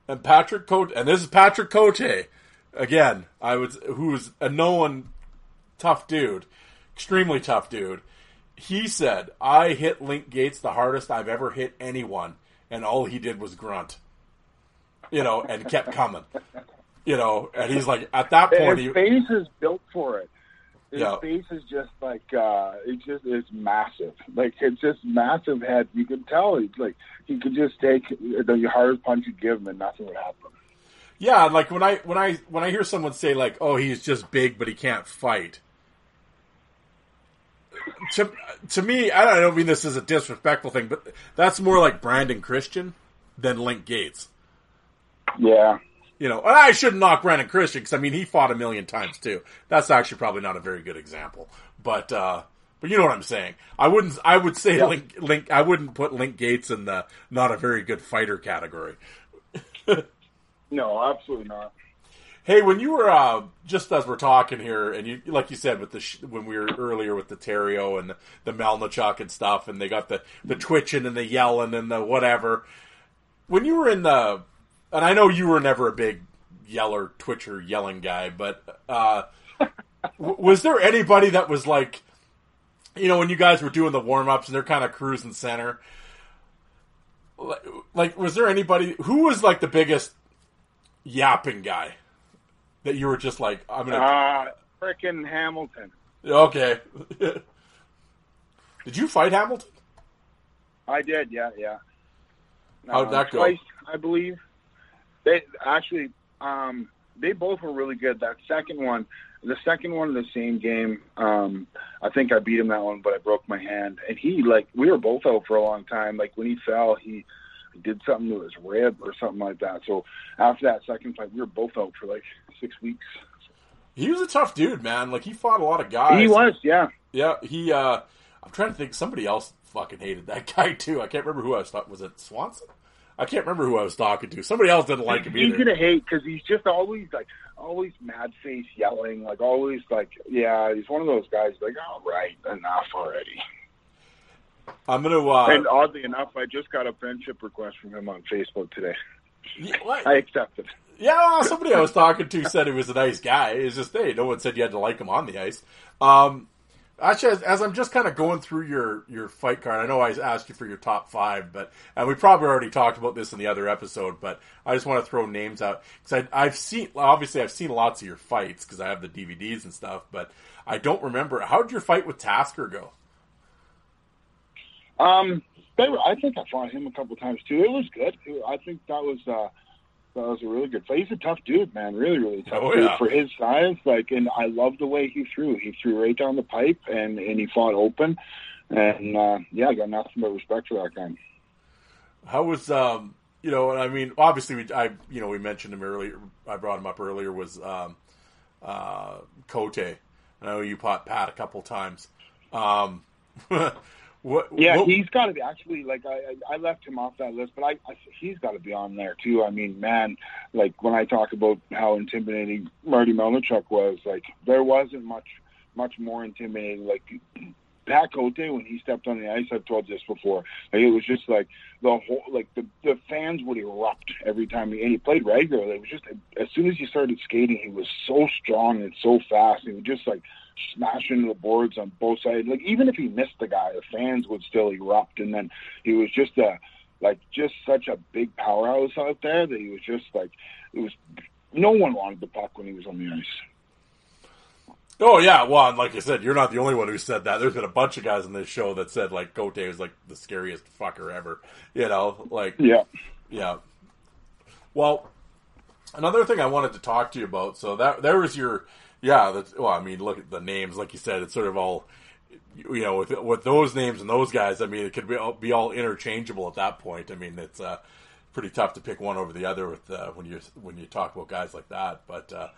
and Patrick Cote, and this is Patrick Cote again. I was who's a known tough dude, extremely tough dude. He said, "I hit Link Gaetz the hardest I've ever hit anyone, and all he did was grunt." You know, and kept coming. You know, and he's like, at that point, his he, face is built for it. His Yeah. face is just like uh it's just it's massive. Like it's just massive head. You can tell it's like he could just take the hardest punch you give him and nothing would happen. Yeah, like when I when I when I hear someone say like, "Oh, he's just big, but he can't fight." To to me, I don't, I don't mean this as a disrespectful thing, but that's more like Brandon Christian than Link Gaetz. Yeah. You know, and I shouldn't knock Brandon Christian because I mean he fought a million times too. That's actually probably not a very good example, but uh, but you know what I'm saying. I wouldn't. I would say Yeah. Link Link. I wouldn't put Link Gaetz in the not a very good fighter category. No, absolutely not. Hey, when you were uh, just as we're talking here, and you like you said with the sh- when we were earlier with the Terrio and the, the Melnichuk and stuff, and they got the the twitching and the yelling and the whatever. When you were in the, and I know you were never a big yeller, twitcher, yelling guy, but uh, w- was there anybody that was like, you know, when you guys were doing the warm ups and they're kind of cruising center? Like, was there anybody who was like the biggest yapping guy that you were just like, I'm gonna Uh frickin' Hamilton. okay. Did you fight Hamilton? I did, yeah, yeah. How'd that go? Twice, I believe. They actually, um, they both were really good. That second one, the second one in the same game, um, I think I beat him that one, but I broke my hand. And he, like, we were both out for a long time. Like when he fell, he did something to his rib or something like that. So after that second fight, we were both out for like six weeks. He was a tough dude, man. Like he fought a lot of guys. He was, yeah. Yeah, he. uh I'm trying to think. Somebody else fucking hated that guy too. I can't remember who I was. Was it Swanson? I can't remember who I was talking to. Somebody else didn't like him He's either. gonna hate because he's just always like always mad face yelling, like always like yeah. He's one of those guys like all right, enough already. I'm gonna. Uh, and oddly enough, I just got a friendship request from him on Facebook today. what? I accepted. Yeah, well, somebody I was talking to said he was a nice guy. It's just hey, no one said you had to like him on the ice. Um, actually, as, I'm just kind of going through your your fight card, I know I asked you for your top five, but and we probably already talked about this in the other episode. But I just want to throw names out because I've seen obviously I've seen lots of your fights because I have the DVDs and stuff, but I don't remember how did your fight with Tasker go? Um, they were, I think I fought him a couple times too. It was good. I think that was uh, that was a really good fight. He's a tough dude, man. Really, really tough Oh, dude yeah. for his size. Like, and I love the way he threw. He threw right down the pipe, and and he fought open. And uh, yeah, I got nothing but respect for that guy. How was um you know I mean obviously we I you know we mentioned him earlier I brought him up earlier was um uh Cote. I know you fought Pat a couple times. Um what Yeah, what, he's got to be actually like I I left him off that list, but I, I he's got to be on there too. I mean, man, like when I talk about how intimidating Marty Melnichuk was, like there wasn't much much more intimidating. Like Pat Cote when he stepped on the ice, I've told this before. Like it was just like the whole like the the fans would erupt every time he and he played regularly. It was just as soon as he started skating, he was so strong and so fast. He would just like smash into the boards on both sides. Like even if he missed the guy, the fans would still erupt. And then he was just a like just such a big powerhouse out there that he was just like it was. No one wanted the puck when he was on the ice. Oh yeah, well like I said, you're not the only one who said that. There's been a bunch of guys on this show that said like Cote was like the scariest fucker ever. You know, like Yeah. Yeah. Well, another thing I wanted to talk to you about. So that there was your yeah. That's, well, I mean, look at the names. Like you said, it's sort of all you know with with those names and those guys. I mean, it could be all, be all interchangeable at that point. I mean, it's uh, pretty tough to pick one over the other with uh, when you when you talk about guys like that. But uh,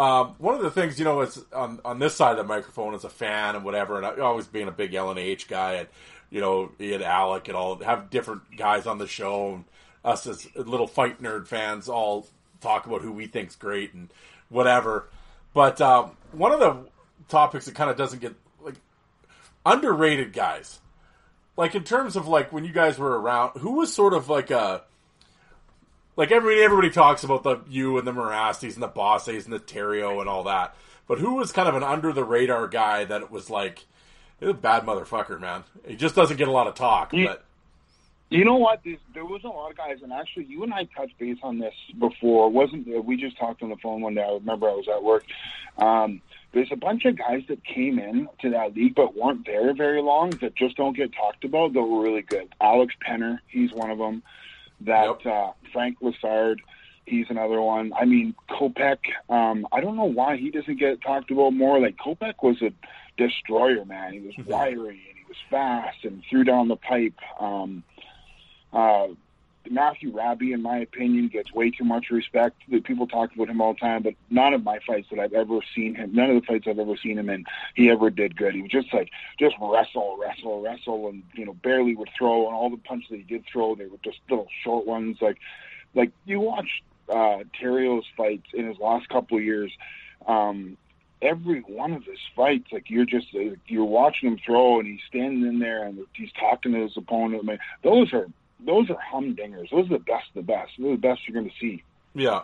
um, one of the things you know is on on this side of the microphone as a fan and whatever, and I, always being a big LNH guy, and you know, Ian Alec and all have different guys on the show. And us as little fight nerd fans all talk about who we think's great and whatever. But um, one of the topics that kind of doesn't get like underrated guys, like in terms of like when you guys were around, who was sort of like a like everybody everybody talks about the you and the Morastis and the Bosses and the Terrio and all that, but who was kind of an under the radar guy that was like He's a bad motherfucker, man. He just doesn't get a lot of talk, you, but. You know what? There's, there was a lot of guys, and actually, you and I touched base on this before. wasn't We just talked on the phone one day. I remember I was at work. Um, there's a bunch of guys that came in to that league but weren't there very long that just don't get talked about. That were really good. Alex Penner, he's one of them. That yep. uh, Frank Lessard, he's another one. I mean, Kopech. Um, I don't know why he doesn't get talked about more. Like Kopech was a destroyer, man. He was Mm-hmm. wiry and he was fast and threw down the pipe. Um, uh, Matthew Raby, in my opinion, gets way too much respect. People talk about him all the time, but none of my fights that I've ever seen him, none of the fights I've ever seen him in, he ever did good. He was just like just wrestle, wrestle, wrestle, and you know barely would throw. And all the punches that he did throw, they were just little short ones. Like, like you watch uh, Terrio's fights in his last couple of years. Um, every one of his fights, like you're just you're watching him throw, and he's standing in there and he's talking to his opponent. I mean, those are those are humdingers. Those are the best of the best. Those are the best you're going to see. Yeah.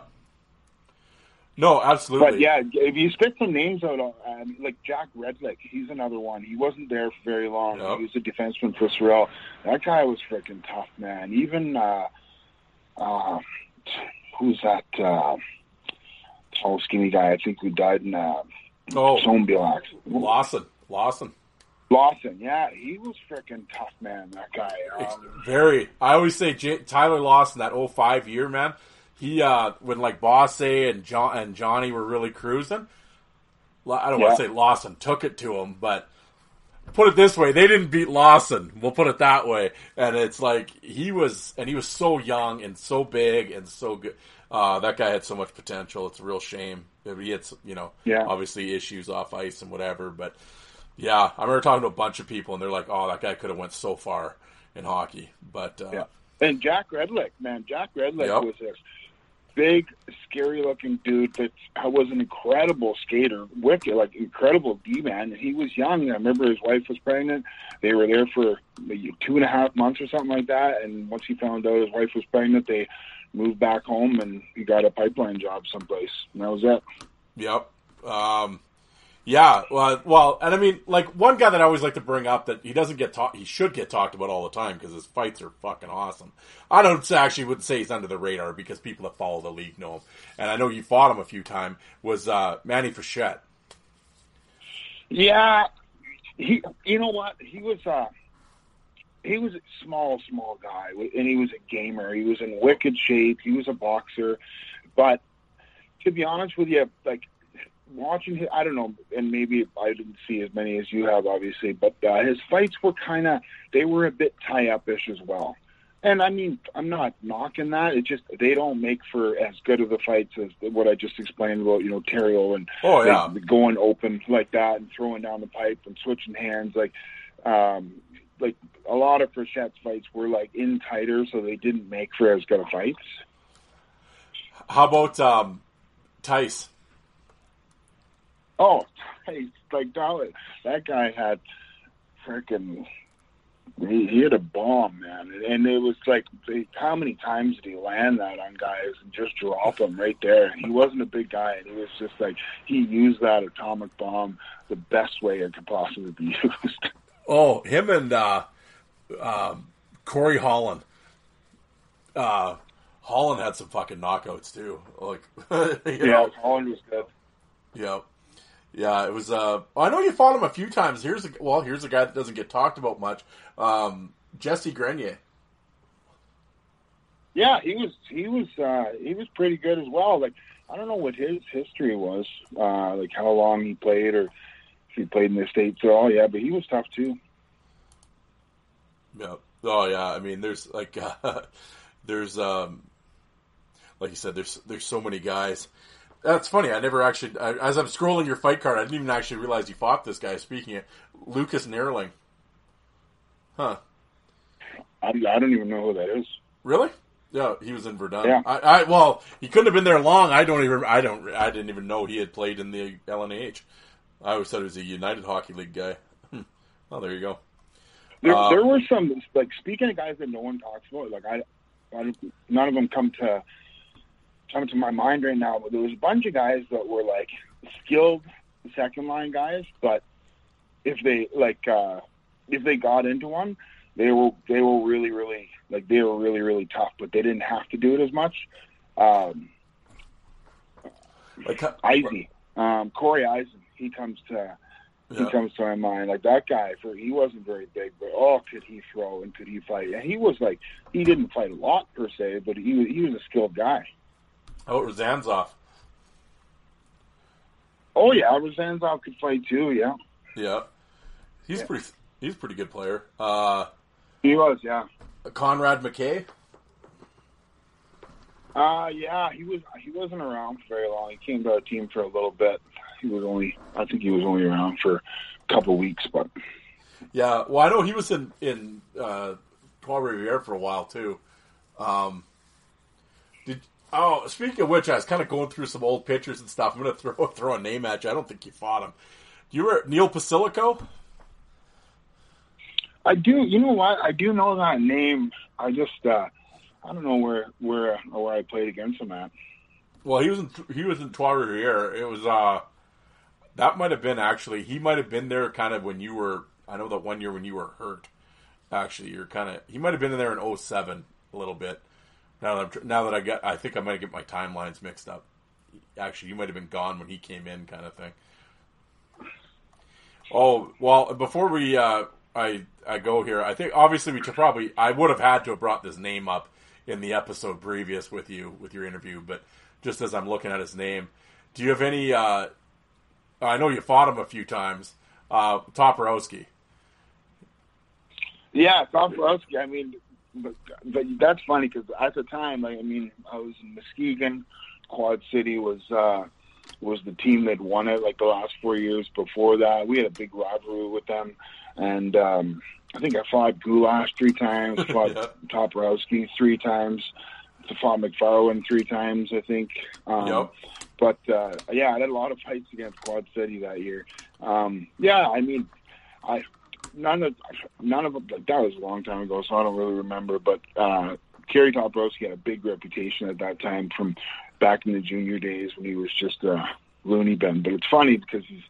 No, absolutely. But yeah, if you spit some names out, um, like Jack Redlick, he's another one. He wasn't there for very long. Yep. He was a defenseman for Sorel. That guy was freaking tough, man. Even uh, uh, who's that uh, tall, skinny guy? I think who died in uh, oh, accident. Lawson. Lawson. Lawson, yeah, he was freaking tough, man. That guy. Um, Very. I always say J- Tyler Lawson that 05 year, man. He uh when like Bosse and John and Johnny were really cruising. I don't want to say Lawson took it to him, but put it this way, they didn't beat Lawson. We'll put it that way. And it's like he was and he was so young and so big and so good. Uh, that guy had so much potential. It's a real shame. He had, you know, Yeah. obviously issues off ice and whatever. But yeah, I remember talking to a bunch of people, and they're like, "Oh, that guy could have went so far in hockey." But uh, Yeah. And Jack Redlick, man, Jack Redlick Yep. was this big, scary-looking dude that was an incredible skater, wicked, like incredible D-man. He was young. I remember his wife was pregnant. They were there for maybe two and a half months or something like that. And once he found out his wife was pregnant, they moved back home and he got a pipeline job someplace. And that was it. Yep. Um, yeah. Well, well, and I mean, like one guy that I always like to bring up that he doesn't get talked, he should get talked about all the time because his fights are fucking awesome. I don't actually would say he's under the radar because people that follow the league know him, and I know you fought him a few times. Was uh, Manny Frechette? Yeah, he. You know what? He was. uh He was a small, small guy, and he was a gamer. He was in wicked shape. He was a boxer, but to be honest with you, like watching him, I don't know, and maybe I didn't see as many as you have, obviously, but uh, his fights were kind of they were a bit tie up ish as well. And I mean, I'm not knocking that. It just they don't make for as good of the fights as what I just explained about, you know, Terrio and Oh yeah, like, going open like that and throwing down the pipe and switching hands like um like a lot of Frechette's fights were like in tighter so they didn't make for as good of fights. how about um, Tice? Oh, hey, like that, that guy had freaking he, he had a bomb, man, and, and it was like they, how many times did he land that on guys and just drop them right there? And he wasn't a big guy, and he was just like he used that atomic bomb the best way it could possibly be used. Oh, him and uh, um, Corey Holland. Uh, Holland had some fucking knockouts too. Like, yeah, know, Holland was good. Yeah, yeah. It was. Uh, I know you fought him a few times. Here's a well. Here's a guy that doesn't get talked about much. Um, Jesse Grenier. Yeah, he was he was uh he was pretty good as well. Like I don't know what his history was, uh like how long he played or if he played in the States at all, yeah, but he was tough too. Yeah. Oh yeah. I mean, there's like uh, there's um, like you said, there's there's so many guys. That's funny. I never actually, I, as I'm scrolling your fight card, I didn't even actually realize you fought this guy. Speaking it, Lucas Nerling. Huh? I, I don't even know who that is. Really? Yeah, he was in Verdun. Yeah. I, I well, he couldn't have been there long. I don't even. I don't. I didn't even know he had played in the LNH. I always thought he was a United Hockey League guy. Hmm. Oh, there you go. There, Uh, there were some like speaking of guys that no one talks about. Like I, I don't- none of them come to come to my mind right now. But there was a bunch of guys that were like skilled second line guys, but if they like uh if they got into one, they were they were really really like they were really really tough, but they didn't have to do it as much. Um, Like, Izzy, um, Corey Eisen, he comes to he yeah. comes to my mind. Like that guy, for he wasn't very big, but oh, could he throw and could he fight? And he was like he didn't fight a lot per se, but he was he was a skilled guy. Oh, it was Zanzoff. Oh yeah, Rozanzov could fight too. Yeah, Yeah, he's pretty. He's a pretty good player. Uh, he was. Yeah, Conrad McKay. uh yeah, he was he wasn't around for very long. He came to our team for a little bit. He was only I think he was only around for a couple weeks, but Yeah, well, I know he was in in uh, Trois Rivières for a while too. Um, did oh, speaking of which, I was kind of going through some old pictures and stuff. I'm going to throw throw a name at you. I don't think you fought him. Do you remember Neil Pasilico? I do. You know what? I do know that name. I just uh I don't know where where or where I played against him at. Well, he was in he was in Trois Rivières. It was uh that might have been actually he might have been there kind of when you were. I know that one year when you were hurt. Actually, you're kind of he might have been in there in 07 a little bit. Now that I'm, now that I got, I think I might get my timelines mixed up. Actually, you might have been gone when he came in, kind of thing. Oh well, before we uh, I I go here, I think obviously we should probably I would have had to have brought this name up in the episode previous with you with your interview, but just as I'm looking at his name, do you have any? Uh, I know you fought him a few times. Uh, Toporowski. Yeah, Toporowski. I mean, but, but that's funny because at the time, like, I mean, I was in Muskegon. Quad City was uh, was the team that won it like the last four years before that. We had a big rivalry with them, and um, I think I fought Goulash three times, fought Yeah. Toporowski three times, fought McFarland three times, I think. Um, Yep. But uh, yeah, I had a lot of fights against Quad City that year. Um, yeah, I mean, I none of none of them. That was a long time ago, so I don't really remember. But uh, Kerry Toporowski had a big reputation at that time from back in the junior days when he was just a loony bin. But it's funny because he's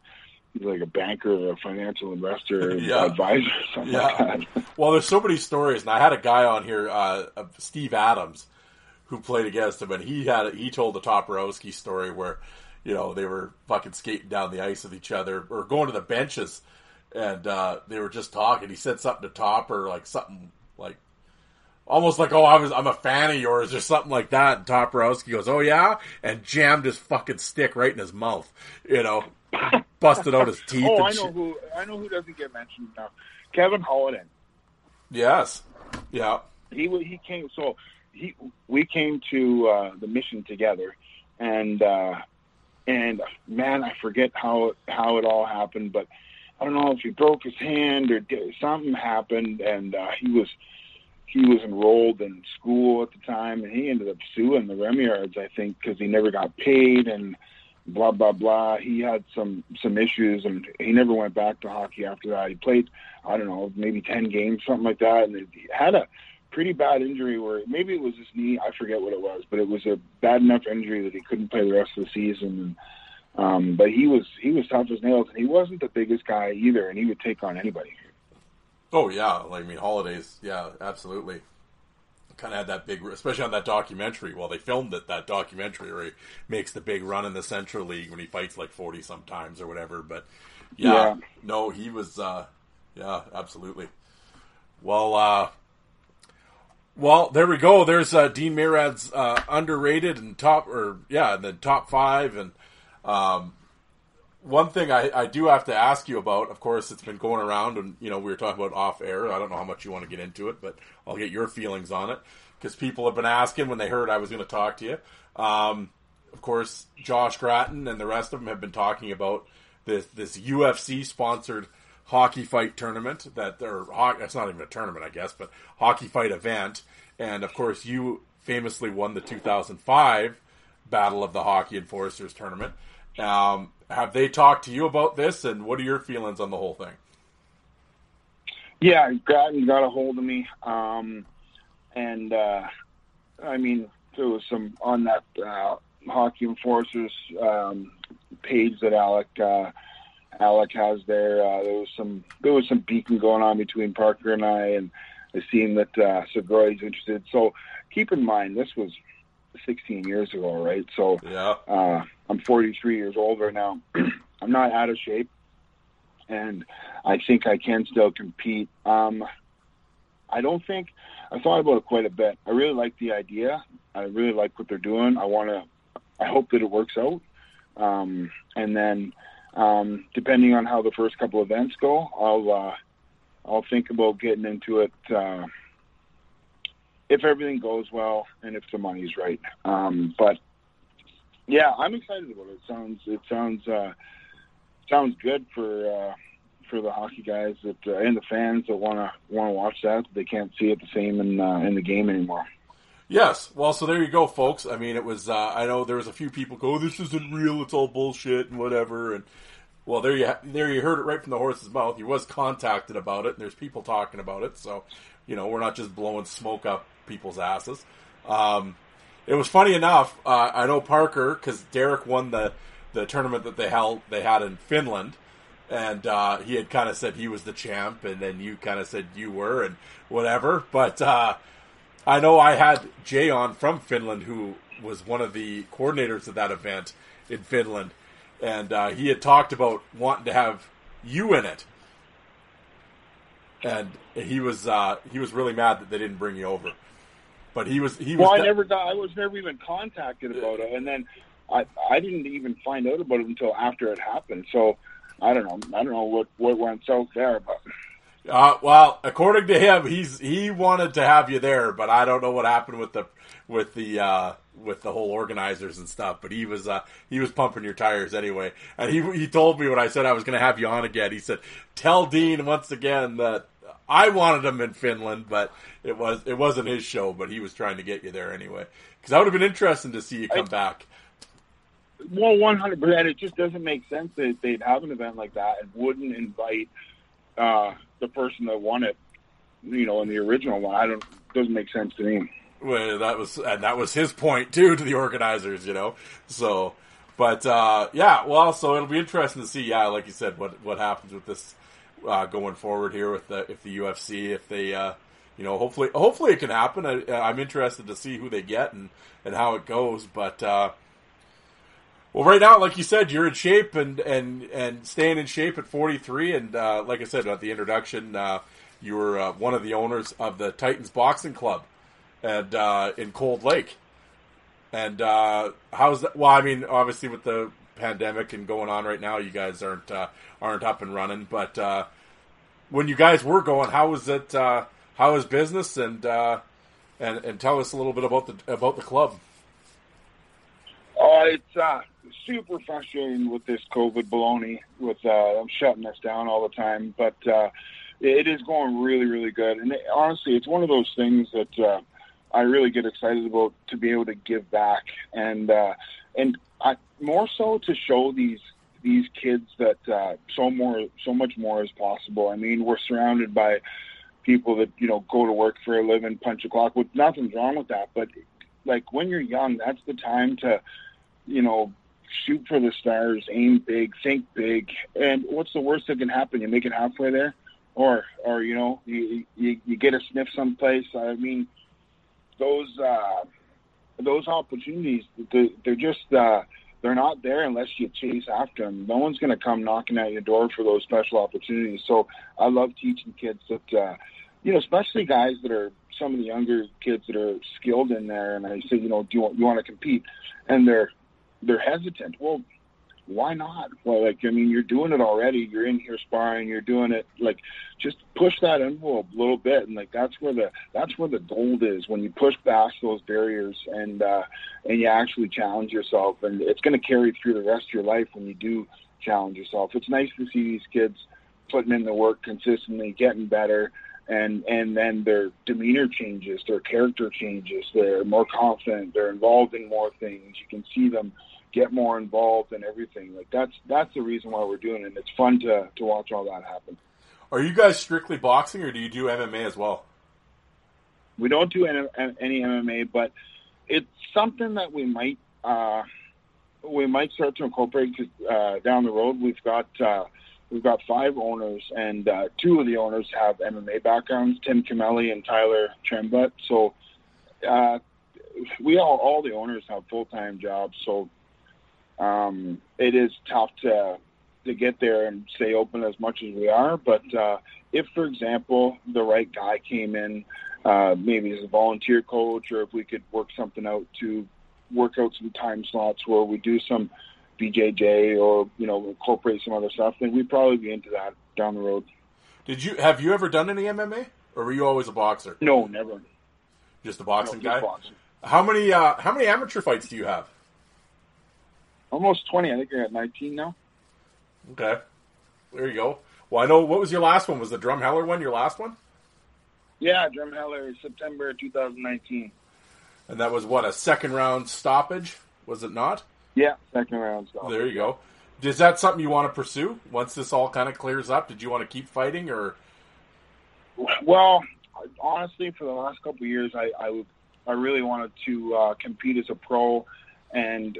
he's like a banker, or a financial investor, Yeah. advisor, or something like that. Well, there's so many stories, and I had a guy on here, uh, uh, Steve Adams, who played against him, and he had he told the Toporowski story where, you know, they were fucking skating down the ice with each other or going to the benches, and uh, they were just talking. He said something to Topper, like something like. Almost like, oh, I was, I'm a fan of yours, or something like that. And Toporowski goes, oh yeah, and jammed his fucking stick right in his mouth. You know, busted out his teeth. Oh, and I know shit. who I know who doesn't get mentioned now. Kevin Holiday. Yes, yeah, he he came so he we came to uh, the mission together and uh, and man I forget how how it all happened but I don't know if he broke his hand or something happened and uh, he was he was enrolled in school at the time and he ended up suing the Remyards I think because he never got paid and blah blah blah he had some some issues and he never went back to hockey after that he played I don't know maybe 10 games something like that and he had a pretty bad injury where maybe it was his knee. I forget what it was, but it was a bad enough injury that he couldn't play the rest of the season. And um, but he was he was tough as nails, and he wasn't the biggest guy either, and he would take on anybody. Oh yeah, like I mean, holidays. Yeah, absolutely. Kind of had that big, especially on that documentary. Well, they filmed it that documentary where he makes the big run in the Central League when he fights like forty sometimes or whatever. But yeah, Yeah. no, he was. uh Yeah, absolutely. Well, uh well, there we go. There's uh, Dean Mayrand's uh, underrated and top, or yeah, and then top five, and um, one thing I, I do have to ask you about, of course, it's been going around, and you know we were talking about off air. I don't know how much you want to get into it, but I'll get your feelings on it because people have been asking when they heard I was going to talk to you. Um, of course, Josh Gratton and the rest of them have been talking about this this UFC sponsored hockey fight tournament that they're it's not even a tournament, I guess, but hockey fight event. And of course, you famously won the 2005 Battle of the Hockey Enforcers tournament. Um, have they talked to you about this, and what are your feelings on the whole thing? Yeah, Gratton got a hold of me, um, and uh, I mean there was some on that uh, Hockey Enforcers um, page that Alec uh, Alec has there. Uh, there was some there was some beacon going on between Parker and I, and it seemed that uh, Segura is interested. So keep in mind this was 16 years ago, right? So yeah. uh, I'm 43 years older now. I'm not out of shape, and I think I can still compete. Um, I don't think I thought about it quite a bit. I really like the idea. I really like what they're doing. I want to. I hope that it works out. Um, and then, um, depending on how the first couple events go, I'll uh, I'll think about getting into it. Uh, if everything goes well and if the money's right. Um, but yeah, I'm excited about it. it sounds it sounds uh, sounds good for uh, for the hockey guys that uh, and the fans that want to want to watch that. They can't see it the same in uh, in the game anymore. Yes. Well, so there you go, folks. I mean, it was. Uh, I know there was a few people go, "This isn't real. It's all bullshit and whatever." And well, there you ha- there you heard it right from the horse's mouth. He was contacted about it, and there's people talking about it. So, you know, we're not just blowing smoke up people's asses. Um, it was funny enough. Uh, I know Parker because Derek won the the tournament that they held they had in Finland, and uh, he had kind of said he was the champ, and then you kind of said you were, and whatever. But uh, I know I had Jay on from Finland, who was one of the coordinators of that event in Finland, and uh, he had talked about wanting to have you in it, and he was uh, he was really mad that they didn't bring you over. But he was he was. Well, I never got. I was never even contacted about it, and then I I didn't even find out about it until after it happened. So I don't know. I don't know what what went south there, but. Uh, well, according to him, he's he wanted to have you there, but I don't know what happened with the with the uh, with the whole organizers and stuff. But he was uh, he was pumping your tires anyway, and he he told me when I said I was going to have you on again. He said, "Tell Dean once again that I wanted him in Finland, but it was it wasn't his show. But he was trying to get you there anyway, because that would have been interesting to see you come I, back." Well, one hundred percent. It just doesn't make sense that they'd have an event like that and wouldn't invite uh, the person that won it, you know, in the original one. I don't doesn't make sense to me. Well, that was and that was his point too to the organizers, you know. So, but uh, yeah, well, so it'll be interesting to see, yeah, like you said, what what happens with this uh, going forward here with the if the UFC if they. Uh, you know, hopefully, hopefully it can happen. I, I'm interested to see who they get and, and how it goes. But uh, well, right now, like you said, you're in shape and and and staying in shape at 43. And uh, like I said at the introduction, uh, you were uh, one of the owners of the Titans Boxing Club, and uh, in Cold Lake. And uh, how's that? Well, I mean, obviously with the pandemic and going on right now, you guys aren't uh, aren't up and running. But when you guys were going, how was it? how was business? And and and tell us a little bit about the about the club. Oh, it's uh, super frustrating with this COVID baloney. With uh, I'm shutting us down all the time, but uh, it is going really, really good. And it, honestly, it's one of those things that uh, I really get excited about to be able to give back, and uh, and I, more so to show these these kids that uh, so more, so much more is possible. I mean, we're surrounded by people that you know go to work for a living, punch a clock. With nothing's wrong with that, but like when you're young, that's the time to you know, shoot for the stars, aim big, think big. And what's the worst that can happen? You make it halfway there, or or you know, you you, you get a sniff someplace. I mean, those uh, those opportunities, they're just uh, they're not there unless you chase after them. No one's going to come knocking at your door for those special opportunities. So I love teaching kids that. Uh, you know, especially guys that are some of the younger kids that are skilled in there, and I say, you know, do you want, you want to compete? And they're they're hesitant. Well, why not? Well, like I mean, you're doing it already. You're in here sparring. You're doing it. Like, just push that envelope a little bit, and like that's where the that's where the gold is when you push past those barriers and uh, and you actually challenge yourself, and it's going to carry through the rest of your life when you do challenge yourself. It's nice to see these kids putting in the work consistently, getting better, and and then their demeanor changes, their character changes, they're more confident, they're involved in more things. You can see them get more involved in everything. Like that's that's the reason why we're doing it. And it's fun to to watch all that happen. Are you guys strictly boxing, or do you do MMA as well? We don't do any, any MMA, but it's something that we might uh, we might start to incorporate uh, down the road. We've got uh, we've got five owners, and uh, two of the owners have MMA backgrounds: Tim Camelli and Tyler Trembutt. So uh, we all all the owners have full time jobs. So um, it is tough to to get there and stay open as much as we are. But uh, if, for example, the right guy came in, uh, maybe as a volunteer coach, or if we could work something out to work out some time slots where we do some BJJ or you know incorporate some other stuff, then we'd probably be into that down the road. Did you have you ever done any MMA, or were you always a boxer? No, never. Just a boxing No, guy. boxing. How many uh, how many amateur fights do you have? Almost twenty. I think you're at nineteen now. Okay, there you go. Well, I know what was your last one? Was the Drumheller one your last one? Yeah, Drumheller, September 2019. And that was what a second round stoppage, was it not? Yeah, second round stuff. There you go. Is that something you want to pursue once this all kind of clears up? Did you want to keep fighting, or Well, honestly, for the last couple of years, I I, I really wanted to uh, compete as a pro, and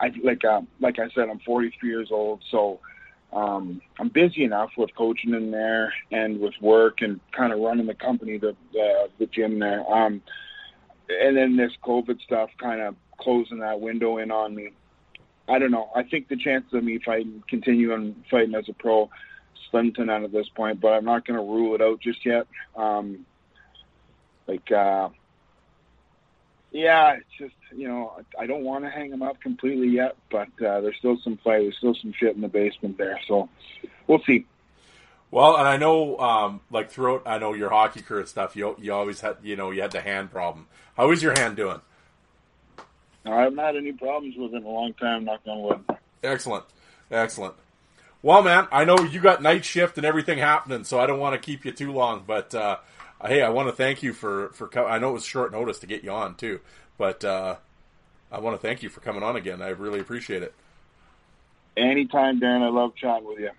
I like uh, like I said, I'm 43 years old, so um, I'm busy enough with coaching in there and with work and kind of running the company, the the, the gym there. Um, and then this COVID stuff kind of closing that window in on me. I don't know. I think the chances of me fighting, continuing fighting as a pro, slim to none at this point. But I'm not going to rule it out just yet. Um, like, uh, yeah, it's just you know I don't want to hang them up completely yet, but uh, there's still some fight, there's still some shit in the basement there. So we'll see. well? And I know, um, like throughout, I know your hockey career stuff. You you always had, you know, you had the hand problem. How is your hand doing? I haven't had any problems with it in a long time. Not Knock on wood. Excellent, excellent. Well, man, I know you got night shift and everything happening, so I don't want to keep you too long. But uh, hey, I want to thank you for for. Co- I know it was short notice to get you on too, but uh, I want to thank you for coming on again. I really appreciate it. Anytime, Darren. I love chatting with you.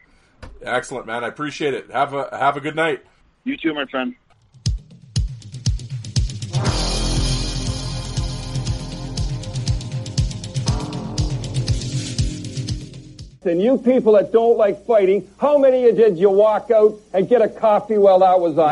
Excellent, man. I appreciate it. Have a have a good night. You too, my friend. And you people that don't like fighting, how many of you did you walk out and get a coffee while that was on?